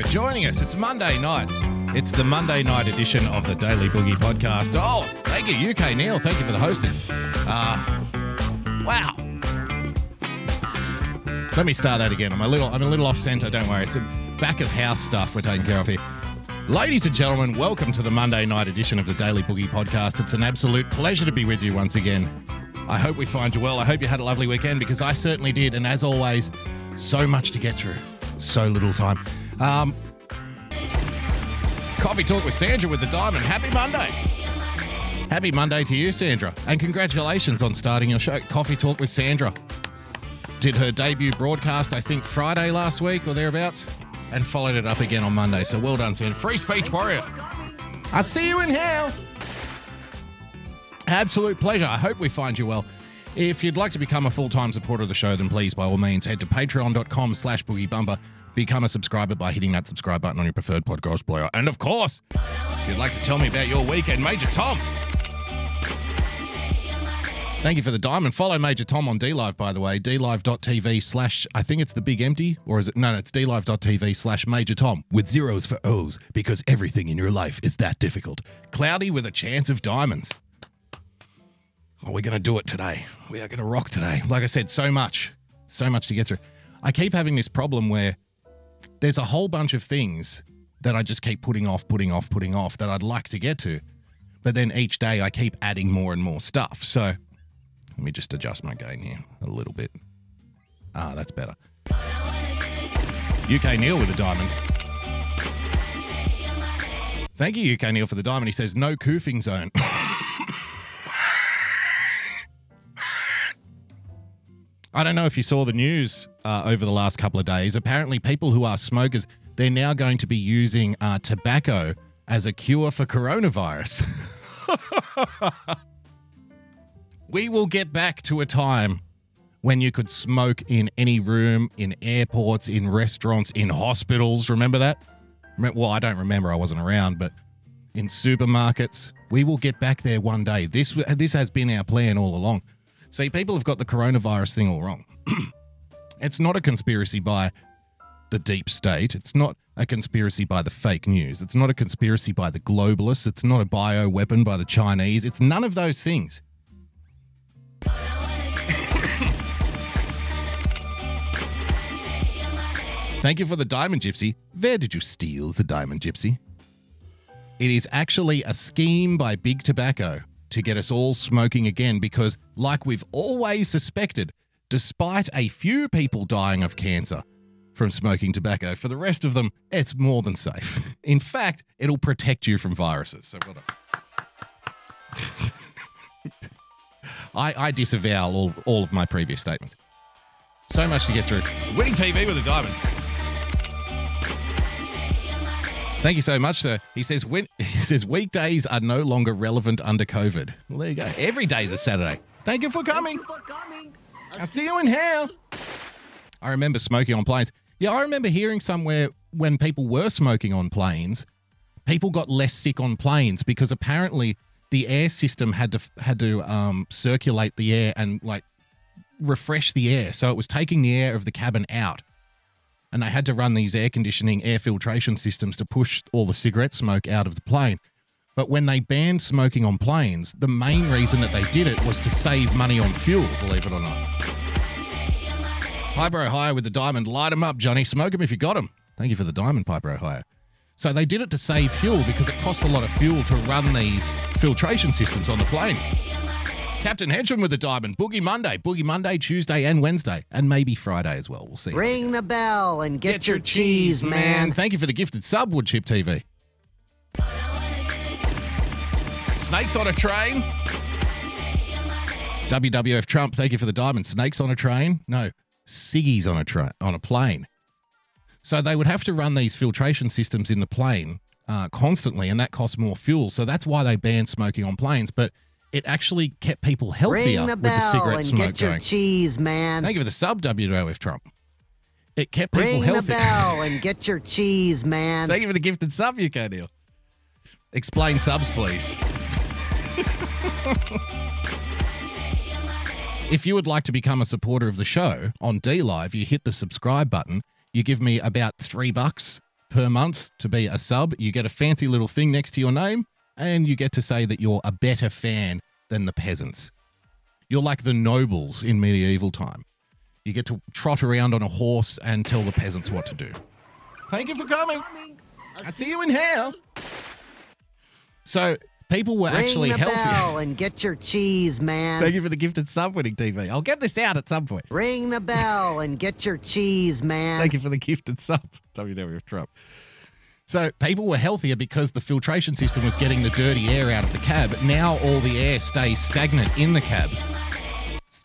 For joining us. It's Monday night. It's the Monday night edition of the Daily Boogie Podcast. Oh, thank you, UK Neil. Thank you for the hosting. Uh, wow. Let me start that again. I'm a little, I'm a little off center. Don't worry. It's a back of house stuff we're taking care of here. Ladies and gentlemen, welcome to the Monday night edition of the Daily Boogie Podcast. It's an absolute pleasure to be with you once again. I hope we find you well. I hope you had a lovely weekend because I certainly did. And as always, so much to get through, so little time. Um, coffee talk with Sandra with the Diamond. Happy Monday. Happy Monday to you, Sandra. And congratulations on starting your show, Coffee Talk with Sandra. Did her debut broadcast, I think, Friday last week or thereabouts, and followed it up again on Monday. So well done, Sandra. Free speech warrior. I see you in hell. Absolute pleasure. I hope we find you well. If you'd like to become a full-time supporter of the show, then please, by all means, head to patreon.com slash boogiebumper. Become a subscriber by hitting that subscribe button on your preferred podcast player. And of course, if you'd like to tell me about your weekend, Major Tom. Thank you for the diamond. Follow Major Tom on DLive, by the way. DLive.tv slash, I think it's the big empty, or is it? No, no, it's DLive.tv slash Major Tom with zeros for O's because everything in your life is that difficult. Cloudy with a chance of diamonds. Oh, we're going to do it today. We are going to rock today. Like I said, so much, so much to get through. I keep having this problem where there's a whole bunch of things that I just keep putting off, putting off, putting off that I'd like to get to. But then each day I keep adding more and more stuff. So let me just adjust my gain here a little bit. Ah, that's better. UK Neil with a diamond. Thank you, UK Neil, for the diamond. He says, no coofing zone. I don't know if you saw the news uh, over the last couple of days. Apparently, people who are smokers, they're now going to be using uh, tobacco as a cure for coronavirus. we will get back to a time when you could smoke in any room, in airports, in restaurants, in hospitals. Remember that? Well, I don't remember. I wasn't around, but in supermarkets, we will get back there one day. This this has been our plan all along. See, people have got the coronavirus thing all wrong. it's not a conspiracy by the deep state. It's not a conspiracy by the fake news. It's not a conspiracy by the globalists. It's not a bio weapon by the Chinese. It's none of those things. Thank you for the diamond gypsy. Where did you steal the diamond gypsy? It is actually a scheme by Big Tobacco to get us all smoking again because, like we've always suspected, despite a few people dying of cancer from smoking tobacco, for the rest of them, it's more than safe. In fact, it'll protect you from viruses. So well. I, I disavow all, all of my previous statements. So much to get through. Winning TV with a diamond. Thank you so much, sir. He says when, he says weekdays are no longer relevant under COVID. Well, there you go. Every day's a Saturday. Thank you for coming. I'll see you in hell. I remember smoking on planes. Yeah, I remember hearing somewhere when people were smoking on planes, people got less sick on planes because apparently the air system had to had to um, circulate the air and like refresh the air, so it was taking the air of the cabin out and they had to run these air conditioning, air filtration systems to push all the cigarette smoke out of the plane. But when they banned smoking on planes, the main reason that they did it was to save money on fuel, believe it or not. Piper Ohio with the diamond. Light 'em up, Johnny. Smoke 'em if you got 'em. Thank you for the diamond, Piper Ohio. So they did it to save fuel because it costs a lot of fuel to run these filtration systems on the plane. Captain Henchman with the diamond. Boogie Monday. Boogie Monday, Tuesday, and Wednesday. And maybe Friday as well. We'll see. Ring the bell and get, your, cheese, man. Thank you for the gifted sub, Woodchip TV. Snakes on a train. WWF Trump, thank you for the diamond. Snakes on a train? No, ciggies on a train on a plane. So they would have to run these filtration systems in the plane uh, constantly, and that costs more fuel. So that's why they banned smoking on planes. But it actually kept people healthier Ring the with the bell cigarette and smoke get your going. cheese, man. Thank you for the sub, WWF Trump. It kept people Ring the healthy. bell and get your cheese, man. Thank you for the gifted sub, UK Neil. Explain subs, please. if you would like to become a supporter of the show on D Live, you hit the subscribe button. You give me about three bucks per month to be a sub. You get a fancy little thing next to your name, and you get to say that you're a better fan than the peasants. You're like the nobles in medieval time. You get to trot around on a horse and tell the peasants what to do. Thank you for coming. I see you in hell. So people were Ring actually the healthy. bell and get your cheese, man. Thank you for the gifted sub winning TV. I'll get this out at some point. Ring the bell and get your cheese, man. Thank you for the gifted sub. WWF Trump. So people were healthier because the filtration system was getting the dirty air out of the cab. Now all the air stays stagnant in the cab.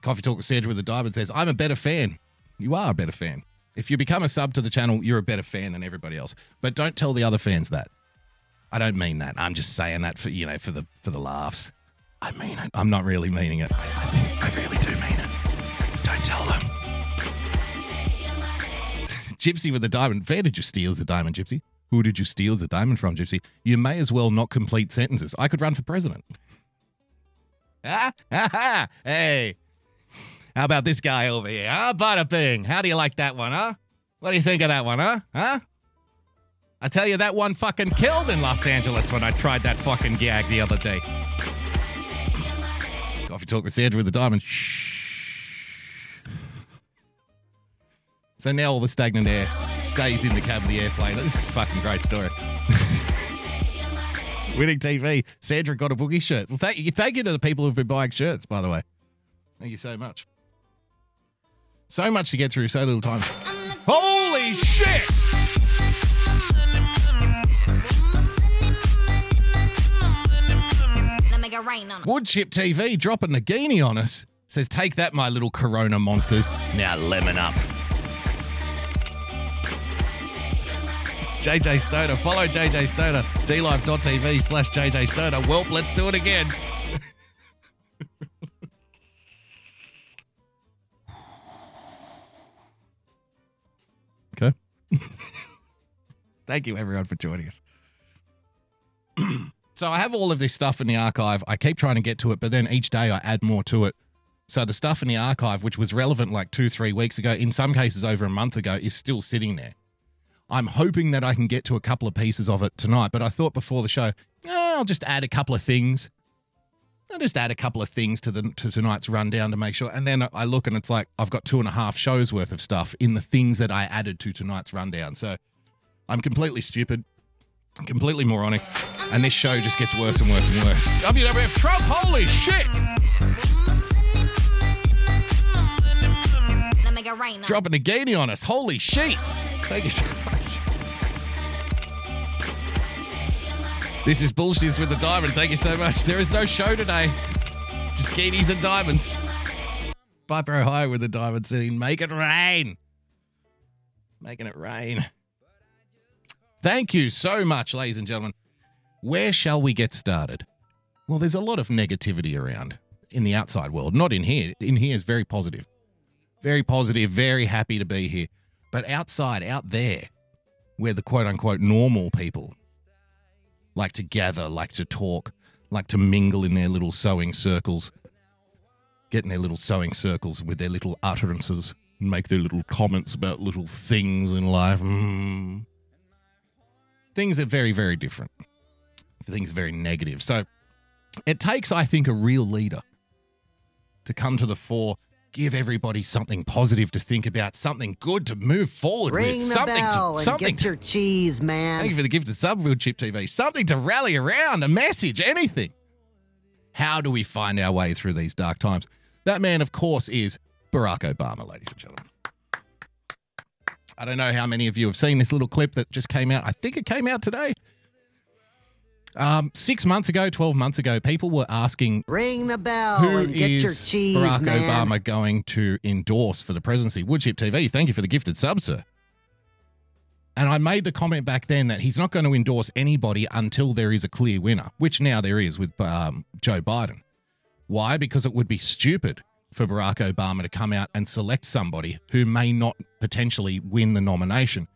Coffee Talk with Sandra with the Diamond says, I'm a better fan. You are a better fan. If you become a sub to the channel, you're a better fan than everybody else. But don't tell the other fans that. I don't mean that. I'm just saying that for you know for the for the laughs. I mean it. I'm not really meaning it. I, I think I really do mean it. Don't tell them. Gypsy with the diamond. Where did you steal the diamond, Gypsy? Who did you steal the diamond from, Gypsy? You may as well not complete sentences. I could run for president. Ah, ha, ha. Hey, how about this guy over here? Huh? Bada. How do you like that one, huh? What do you think of that one, huh? Huh? I tell you, that one fucking killed in Los Angeles when I tried that fucking gag the other day. Coffee Talk with Sandra with the diamond. Shh. So now all the stagnant air stays in the cab of the airplane. This is a fucking great story. Winning TV. Sandra got a boogie shirt. Well, thank you, thank you to the people who've been buying shirts, by the way. Thank you so much. So much to get through, so little time. Holy shit! Get rain. Woodchip TV dropping a Ninjaghini on us. Says, take that, my little Corona monsters. Now lemon up. JJ Stoner. Follow JJ Stoner. DLive.tv slash JJ Stoner. Welp, let's do it again. okay. Thank you, everyone, for joining us. So I have all of this stuff in the archive. I keep trying to get to it, but then each day I add more to it. So the stuff in the archive, which was relevant like two, three weeks ago, in some cases over a month ago, is still sitting there. I'm hoping that I can get to a couple of pieces of it tonight, but I thought before the show, eh, I'll just add a couple of things. I'll just add a couple of things to the to tonight's rundown to make sure. And then I look and it's like I've got two and a half shows worth of stuff in the things that I added to tonight's rundown. So I'm completely stupid, completely moronic, and this show just gets worse and worse and worse. WWF Trump, holy shit! Dropping a Ninjaghini on us, holy sheets! Thank you so much. This is Bullshits with the Diamond. Thank you so much. There is no show today. Just Guineas and diamonds. Piper Ohio with the diamond Scene, make it rain. Making it rain. Thank you so much, ladies and gentlemen. Where shall we get started? Well, there's a lot of negativity around in the outside world, not in here. In here is very positive. Very positive, very happy to be here. But outside, out there, where the quote unquote normal people like to gather, like to talk, like to mingle in their little sewing circles, get in their little sewing circles with their little utterances, and make their little comments about little things in life. Mm. Things are very, very different. Things very negative. So it takes, I think, a real leader to come to the fore, give everybody something positive to think about, something good to move forward Ring with, the something bell to and something get your cheese, man. Thank you for the gift of Subfield Chip TV. Something to rally around, a message, anything. How do we find our way through these dark times? That man, of course, is Barack Obama, ladies and gentlemen. I don't know how many of you have seen this little clip that just came out. I think it came out today. Um, six months ago, 12 months ago, people were asking Ring the bell who and get your cheese, Barack man. Obama going to endorse for the presidency? Woodchip TV, thank you for the gifted sub, sir. And I made the comment back then that he's not going to endorse anybody until there is a clear winner, which now there is with um, Joe Biden. Why? Because it would be stupid for Barack Obama to come out and select somebody who may not potentially win the nomination.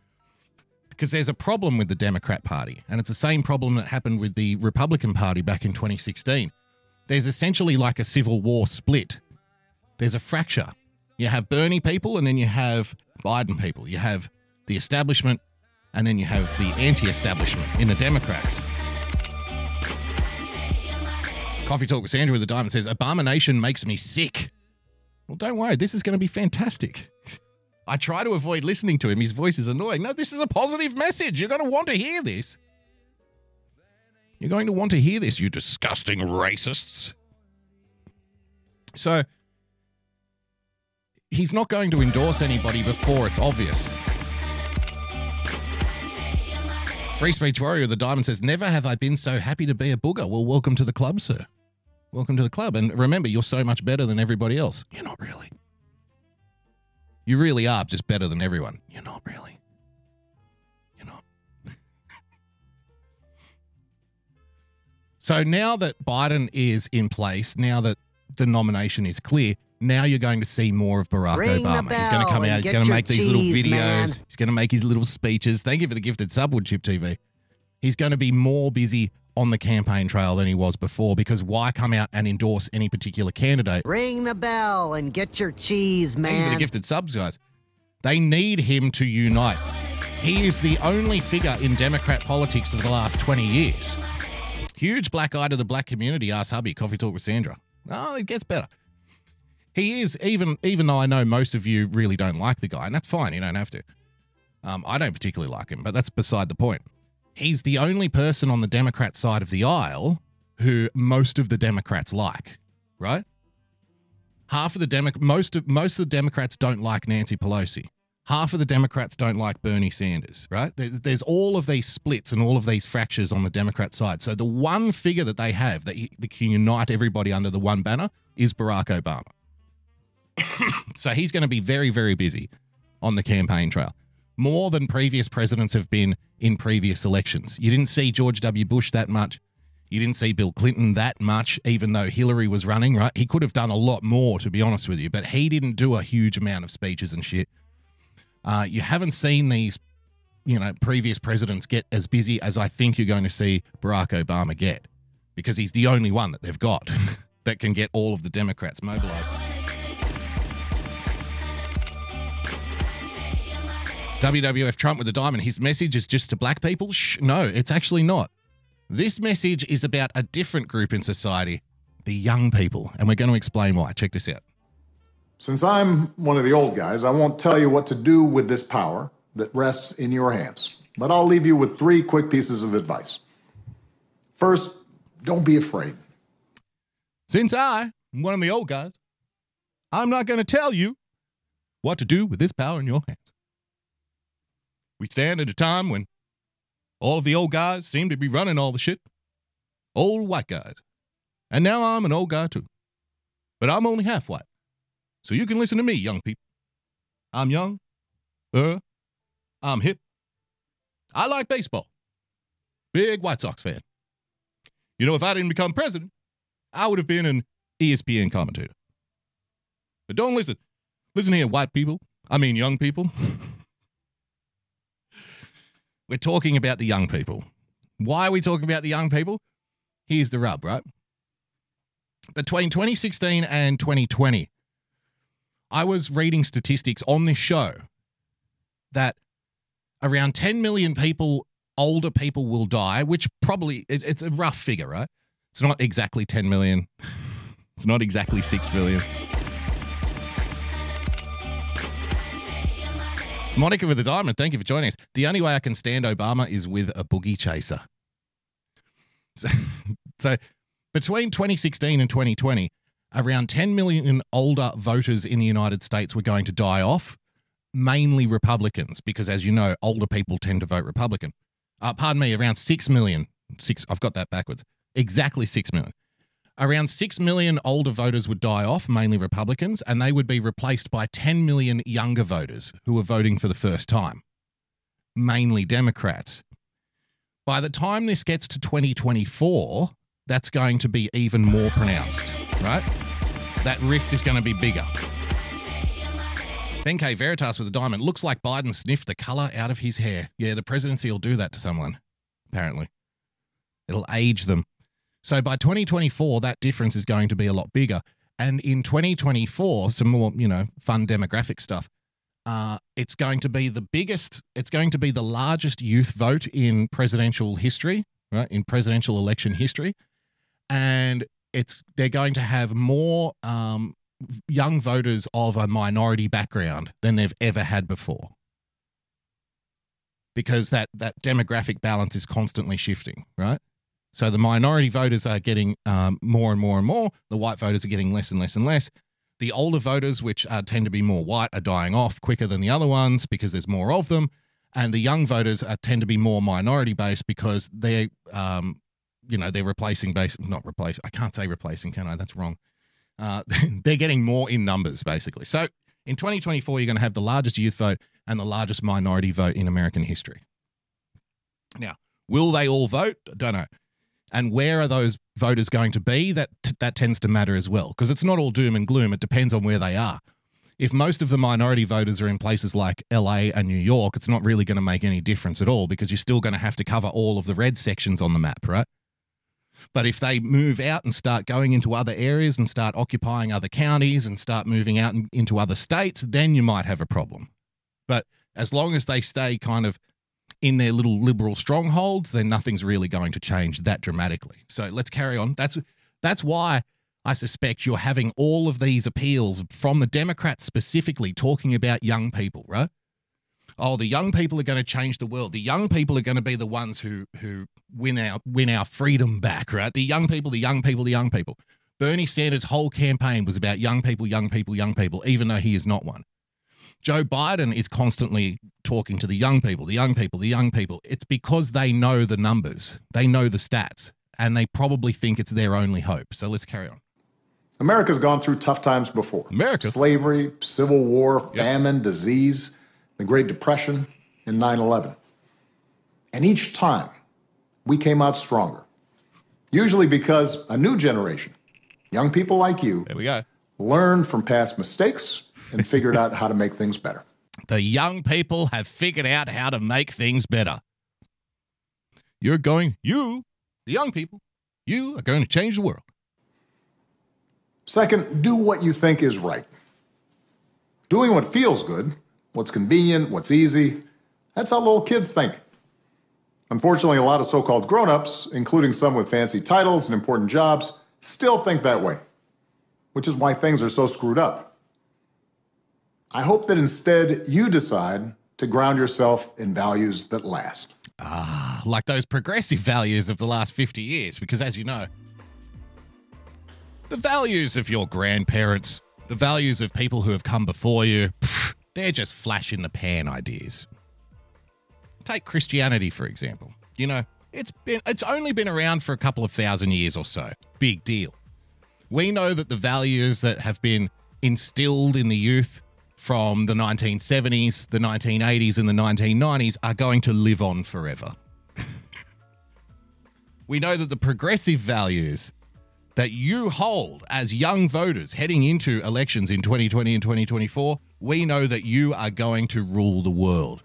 Because there's a problem with the Democrat Party, and it's the same problem that happened with the Republican Party back in 2016. There's essentially like a civil war split. There's a fracture. You have Bernie people, and then you have Biden people. You have the establishment, and then you have the anti establishment in the Democrats. Coffee Talk with Sandra with the Diamond says, Abomination makes me sick. Well, don't worry, this is going to be fantastic. I try to avoid listening to him. His voice is annoying. No, this is a positive message. You're going to want to hear this. You're going to want to hear this, you disgusting racists. So, he's not going to endorse anybody before it's obvious. Free Speech Warrior the Diamond says, Never have I been so happy to be a booger. Well, welcome to the club, sir. Welcome to the club. And remember, you're so much better than everybody else. You're not really. You really are just better than everyone. You're not really. You're not. so now that Biden is in place, now that the nomination is clear, now you're going to see more of Barack Ring Obama. He's going to come out. He's going to make these little videos. man. He's going to make his little speeches. Thank you for the gifted subwood chip TV. He's going to be more busy on the campaign trail than he was before because why come out and endorse any particular candidate Ring the bell and get your cheese, you for the man. gifted subs, guys. They need him to unite. He is the only figure in Democrat politics of the last 20 years. Huge black eye to the black community, asked hubby, Coffee Talk with Sandra. Oh, it gets better. He is, even even though I know most of you really don't like the guy, and that's fine, you don't have to. Um, I don't particularly like him, but that's beside the point. He's the only person on the Democrat side of the aisle who most of the Democrats like, right? half of the Demo- most of most of the Democrats don't like Nancy Pelosi. Half of the Democrats don't like Bernie Sanders, right? There's all of these splits and all of these fractures on the Democrat side. So the one figure that they have that, that can unite everybody under the one banner is Barack Obama. so he's going to be very, very busy on the campaign trail, more than previous presidents have been in previous elections. You didn't see George W. Bush that much. You didn't see Bill Clinton that much, even though Hillary was running, right? He could have done a lot more, to be honest with you, but he didn't do a huge amount of speeches and shit. Uh, you haven't seen these, you know, previous presidents get as busy as I think you're going to see Barack Obama get, because he's the only one that they've got that can get all of the Democrats mobilized. WWF Trump with the diamond. His message is just to black people? Shh, no, it's actually not. This message is about a different group in society, the young people, and we're going to explain why. Check this out. Since I'm one of the old guys, I won't tell you what to do with this power that rests in your hands. But I'll leave you with three quick pieces of advice. First, don't be afraid. Since I am one of the old guys, I'm not going to tell you what to do with this power in your hands. We stand at a time when all of the old guys seem to be running all the shit. Old white guys. And now I'm an old guy too. But I'm only half white. So you can listen to me, young people. I'm young. Uh, I'm hip. I like baseball. Big White Sox fan. You know, if I didn't become president, I would have been an ESPN commentator. But don't listen. Listen here, white people. I mean, young people. We're talking about the young people. Why are we talking about the young people? Here's the rub, right? Between 2016 and 2020, I was reading statistics on this show that around 10 million people, older people, will die, which probably, it, it's a rough figure, right? It's not exactly 10 million. It's not exactly 6 billion. Monica with the diamond, thank you for joining us. The only way I can stand Obama is with a boogie chaser. So, so between 2016 and 2020, around 10 million older voters in the United States were going to die off, mainly Republicans, because as you know, older people tend to vote Republican. Uh, pardon me, around 6 million Six. I've got that backwards. Exactly six million. Around six million older voters would die off, mainly Republicans, and they would be replaced by 10 million younger voters who were voting for the first time, mainly Democrats. By the time this gets to 2024, that's going to be even more pronounced, right? That rift is going to be bigger. Ben K. Veritas with a diamond. Looks like Biden sniffed the color out of his hair. Yeah, the presidency will do that to someone, apparently. It'll age them. So by 2024, that difference is going to be a lot bigger. And in 2024, some more, you know, fun demographic stuff. Uh, it's going to be the biggest, it's going to be the largest youth vote in presidential history, right? In presidential election history. And it's they're going to have more um, young voters of a minority background than they've ever had before because that that demographic balance is constantly shifting right so the minority voters are getting um, more and more and more. The white voters are getting less and less and less. The older voters which tend to be more white are dying off quicker than the other ones because there's more of them. And the young voters are, tend to be more minority based because they um, you know they're replacing base not replace i can't say replacing can i? That's wrong. Uh, they're getting more in numbers basically. So in 2024 you're going to have the largest youth vote and the largest minority vote in american history. Now will they all vote? Don't know and where are those voters going to be that that tends to matter as well because it's not all doom and gloom it depends on where they are if most of the minority voters are in places like LA and New York, it's not really going to make any difference at all because you're still going to have to cover all of the red sections on the map, right? But if they move out and start going into other areas and start occupying other counties and start moving out into other states, then you might have a problem. But as long as they stay kind of in their little liberal strongholds, then nothing's really going to change that dramatically. So let's carry on. That's that's why I suspect you're having all of these appeals from the Democrats specifically talking about young people, right? oh, the young people are going to change the world. The young people are going to be the ones who who win our win our freedom back, right? The young people, the young people, the young people. Bernie Sanders' whole campaign was about young people, young people, young people, even though he is not one. Joe Biden is constantly talking to the young people, the young people, the young people. It's because they know the numbers, they know the stats, and they probably think it's their only hope. So let's carry on. America's gone through tough times before. America. Slavery, civil war, famine, yep. disease the Great Depression, and 9 11. And each time, we came out stronger. Usually because a new generation, young people like you, there we go, learned from past mistakes and figured out how to make things better. The young people have figured out how to make things better. You're going, you, the young people, you are going to change the world. Second, do what you think is right. Doing what feels good what's convenient, what's easy. That's how little kids think. Unfortunately, a lot of so called grown ups, including some with fancy titles and important jobs, still think that way, which is why things are so screwed up. I hope that instead you decide to ground yourself in values that last. Ah, like those progressive values of the last 50 years, because as you know, the values of your grandparents, the values of people who have come before you, they're just flash in the pan ideas. Take Christianity, for example. You know, it's been it's only been around for a couple of thousand years or so. Big deal. We know that the values that have been instilled in the youth from the 1970s, the 1980s, and the 1990s are going to live on forever. we know that the progressive values that you hold as young voters heading into elections in 2020 and 2024 we know that you are going to rule the world.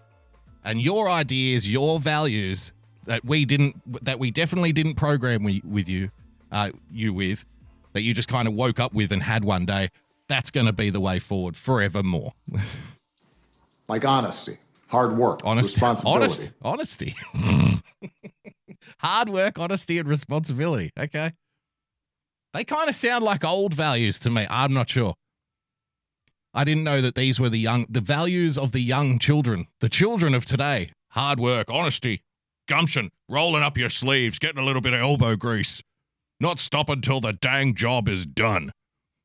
And your ideas, your values that we didn't, that we definitely didn't program we, with you, uh, you with, that you just kind of woke up with and had one day, that's going to be the way forward forevermore. like honesty, hard work, honesty, responsibility. Honest, honesty. hard work, honesty, and responsibility. Okay. They kind of sound like old values to me. I'm not sure. I didn't know that these were the young, the values of the young children, the children of today. Hard work, honesty, gumption, rolling up your sleeves, getting a little bit of elbow grease, not stop until the dang job is done.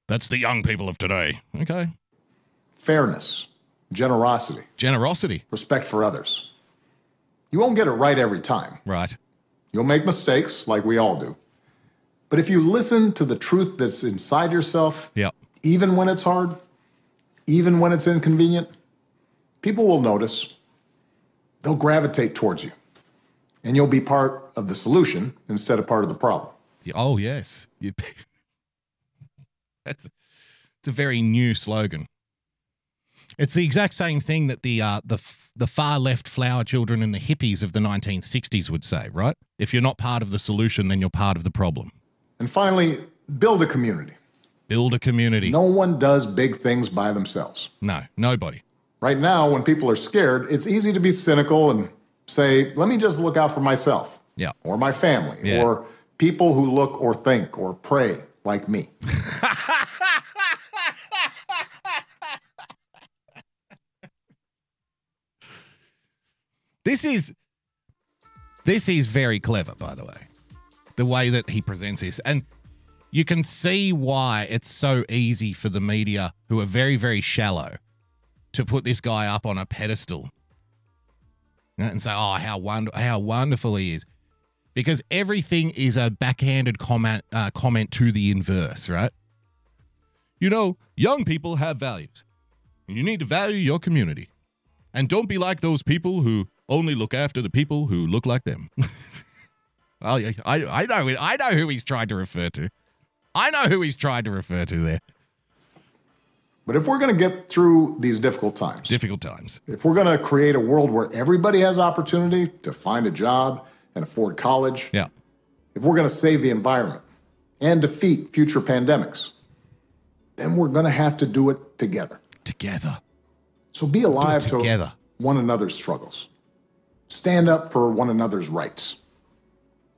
That's the young people of today. Okay. Fairness, generosity, generosity, respect for others. You won't get it right every time. Right. You'll make mistakes, like we all do. But if you listen to the truth that's inside yourself, Yep. even when it's hard, even when it's inconvenient, people will notice. They'll gravitate towards you. And you'll be part of the solution instead of part of the problem. Oh yes, You- that's it's a very new slogan. It's the exact same thing that the uh, the the far left flower children and the hippies of the 1960s would say, right? If you're not part of the solution, then you're part of the problem. And finally, build a community. Build a community. No one does big things by themselves. no nobody. Right now, when people are scared, it's easy to be cynical and say, let me just look out for myself Yeah. or my family Yeah. or people who look or think or pray like me. This is this is very clever, by the way. The way that he presents this. And you can see why it's so easy for the media who are very, very shallow to put this guy up on a pedestal and say, oh, how, wonder- how wonderful he is. Because everything is a backhanded comment, uh, comment to the inverse, right? You know, young people have values. You need to value your community. And don't be like those people who only look after the people who look like them. well, yeah, I, I know I know who he's trying to refer to. I know who he's trying to refer to there. But if we're going to get through these difficult times, Difficult times. if we're going to create a world where everybody has opportunity to find a job and afford college, Yeah. if we're going to save the environment and defeat future pandemics, then we're going to have to do it together. Together. So be alive to one another's struggles. Stand up for one another's rights.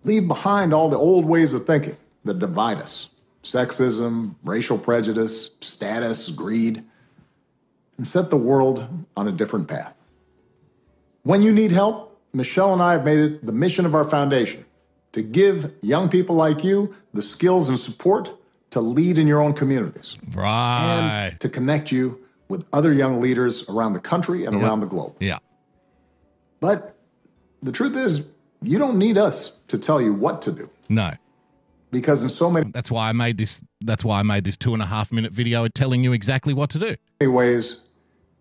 Leave behind all the old ways of thinking that divide us sexism, racial prejudice, status, greed and set the world on a different path. When you need help, Michelle and I have made it the mission of our foundation to give young people like you the skills and support to lead in your own communities Right. and to connect you with other young leaders around the country and around the globe. yeah. But the truth is, you don't need us to tell you what to do No. because in so many That's why I made this that's why I made this two and a half minute video telling you exactly what to do. ways,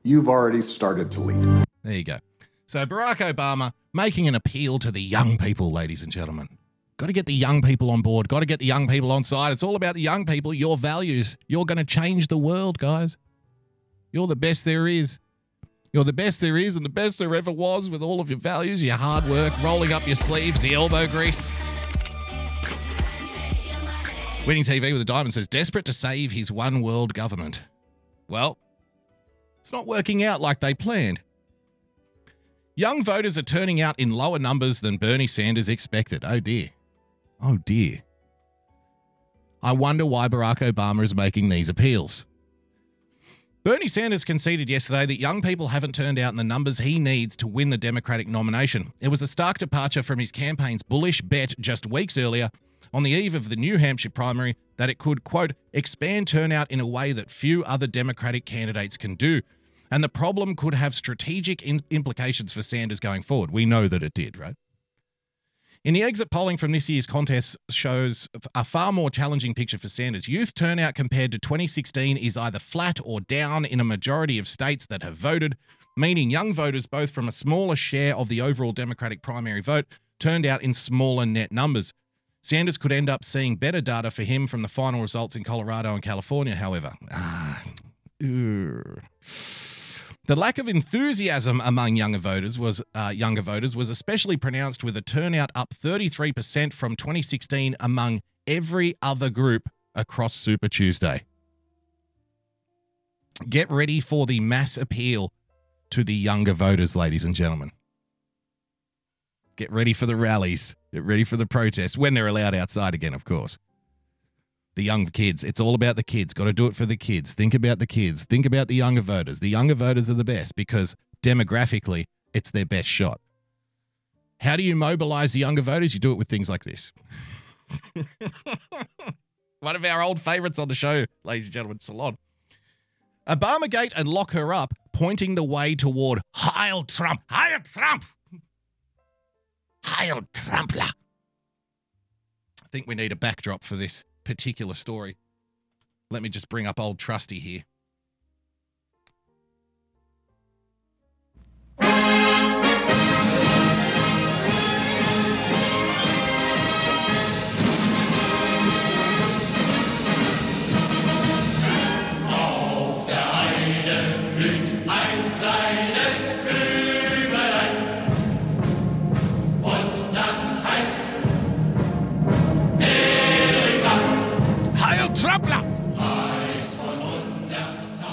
you've already started to lead. There you go. So Barack Obama making an appeal to the young people, ladies and gentlemen. Got to get the young people on board. Got to get the young people on side. It's all about the young people, your values. You're going to change the world, guys. You're the best there is. You're the best there is and the best there ever was with all of your values, your hard work, rolling up your sleeves, the elbow grease. Winning TV with a diamond says, desperate to save his one world government. Well, it's not working out like they planned. Young voters are turning out in lower numbers than Bernie Sanders expected. Oh dear. Oh dear. I wonder why Barack Obama is making these appeals. Bernie Sanders conceded yesterday that young people haven't turned out in the numbers he needs to win the Democratic nomination. It was a stark departure from his campaign's bullish bet just weeks earlier on the eve of the New Hampshire primary that it could, quote, expand turnout in a way that few other Democratic candidates can do. And the problem could have strategic implications for Sanders going forward. We know that it did, right? In the exit polling from this year's contest shows a far more challenging picture for Sanders. Youth turnout compared to 2016 is either flat or down in a majority of states that have voted, meaning young voters, both from a smaller share of the overall Democratic primary vote, turned out in smaller net numbers. Sanders could end up seeing better data for him from the final results in Colorado and California, however. Ah. The lack of enthusiasm among younger voters was uh, younger voters was especially pronounced with a turnout up 33% from 2016 among every other group across Super Tuesday. Get ready for the mass appeal to the younger voters, ladies and gentlemen. Get ready for the rallies. Get ready for the protests when they're allowed outside again, of course. The young kids. It's all about the kids. Got to do it for the kids. Think about the kids. Think about the younger voters. The younger voters are the best because demographically, it's their best shot. How do you mobilize the younger voters? You do it with things like this. One of our old favorites on the show, ladies and gentlemen, Salon. Obamagate and lock her up, pointing the way toward Heil Trump. Heil Trump! Heil Trumpler! I think we need a backdrop for this particular story. Let me just bring up old Trusty here.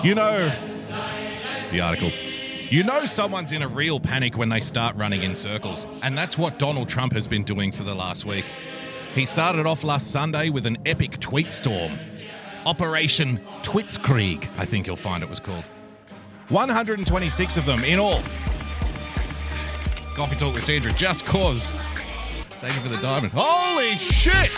You know, the article. You know someone's in a real panic when they start running in circles, and that's what Donald Trump has been doing for the last week. He started off last Sunday with an epic tweet storm. Operation Twitzkrieg, I think you'll find it was called. 126 of them in all. Coffee Talk with Sandra, just cause. Thank you for the diamond. Holy shit!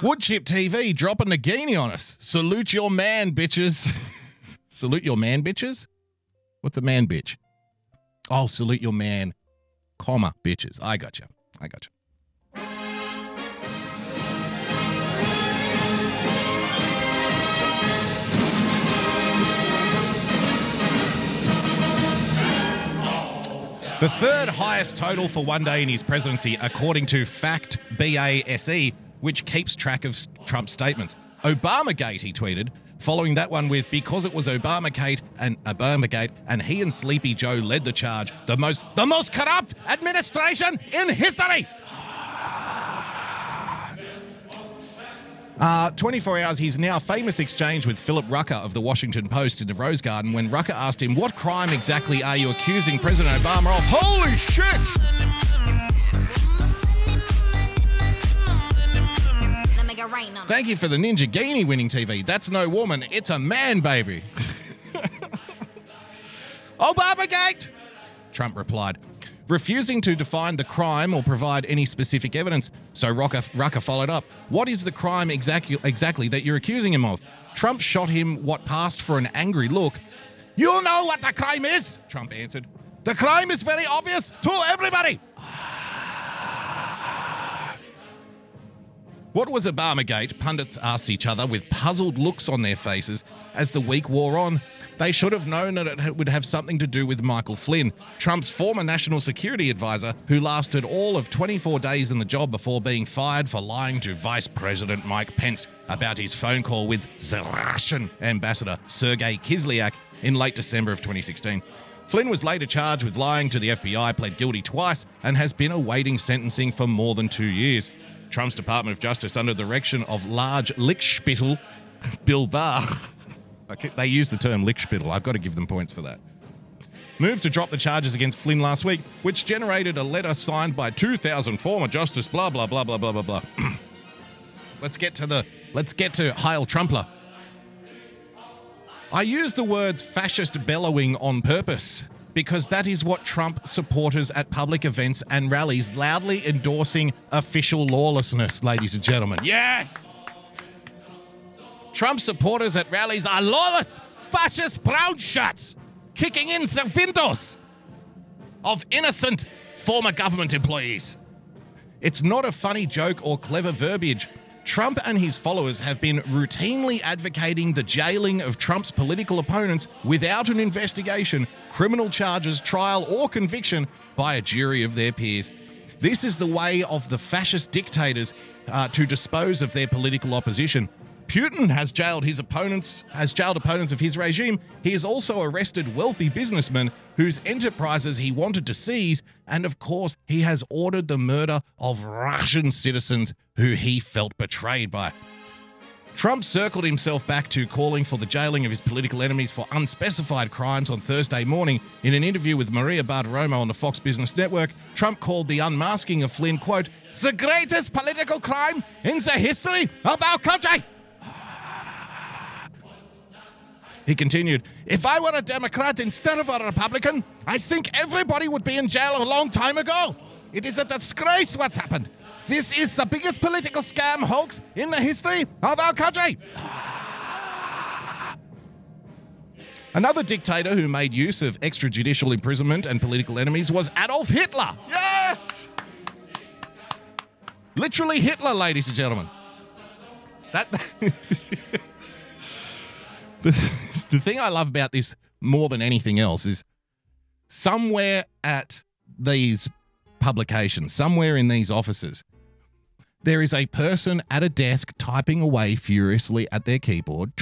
Woodchip TV dropping the Ninjaghini on us. Salute your man, bitches. salute your man, bitches? What's a man, bitch? Oh, salute your man, comma, bitches. I got you. I got you. The third highest total for one day in his presidency, according to Fact BASE, which keeps track of Trump's statements. Obamagate, he tweeted, following that one with because it was Obamagate and Obamagate, and he and Sleepy Joe led the charge, the most the most corrupt administration in history. Uh, 24 hours, his now famous exchange with Philip Rucker of the Washington Post in the Rose Garden when Rucker asked him, What crime exactly are you accusing President Obama of? Holy shit! Rain on. Thank you for the Ninjaghini winning TV. That's no woman, it's a man, baby. Obamagate! Trump replied, refusing to define the crime or provide any specific evidence. So Rucker, Rucker followed up, What is the crime exactly that you're accusing him of? Trump shot him what passed for an angry look. You know what the crime is, Trump answered. The crime is very obvious to everybody. What was Obamagate? Pundits asked each other with puzzled looks on their faces as the week wore on. They should have known that it would have something to do with Michael Flynn, Trump's former national security advisor, who lasted all of 24 days in the job before being fired for lying to Vice President Mike Pence about his phone call with the Russian ambassador Sergei Kislyak in late December of 2016. Flynn was later charged with lying to the FBI, pled guilty twice, and has been awaiting sentencing for more than two years. Trump's Department of Justice, under the direction of large Lickspittel, Bill Barr, they use the term Lickspittel. I've got to give them points for that. Moved to drop the charges against Flynn last week, which generated a letter signed by 2,000 former justice. Blah blah blah blah blah blah blah. let's get to the let's get to Heil Trumpler. I use the words fascist bellowing on purpose because that is what Trump supporters at public events and rallies loudly endorsing official lawlessness, ladies and gentlemen. Yes! Trump supporters at rallies are lawless, fascist brown shirts, kicking in servintos of innocent former government employees. It's not a funny joke or clever verbiage. Trump and his followers have been routinely advocating the jailing of Trump's political opponents without an investigation, criminal charges, trial, or conviction by a jury of their peers. This is the way of the fascist dictators uh, to dispose of their political opposition. Putin has jailed his opponents, has jailed opponents of his regime. He has also arrested wealthy businessmen whose enterprises he wanted to seize, and of course, he has ordered the murder of Russian citizens who he felt betrayed by. Trump circled himself back to calling for the jailing of his political enemies for unspecified crimes on Thursday morning. In an interview with Maria Bartiromo on the Fox Business Network, Trump called the unmasking of Flynn, quote, the greatest political crime in the history of our country. He continued, If I were a Democrat instead of a Republican, I think everybody would be in jail a long time ago. It is a disgrace what's happened. This is the biggest political scam hoax in the history of our country. Another dictator who made use of extrajudicial imprisonment and political enemies was Adolf Hitler. Yes! Literally Hitler, ladies and gentlemen. That the, the thing I love about this more than anything else is somewhere at these publications, somewhere in these offices, there is a person at a desk typing away furiously at their keyboard,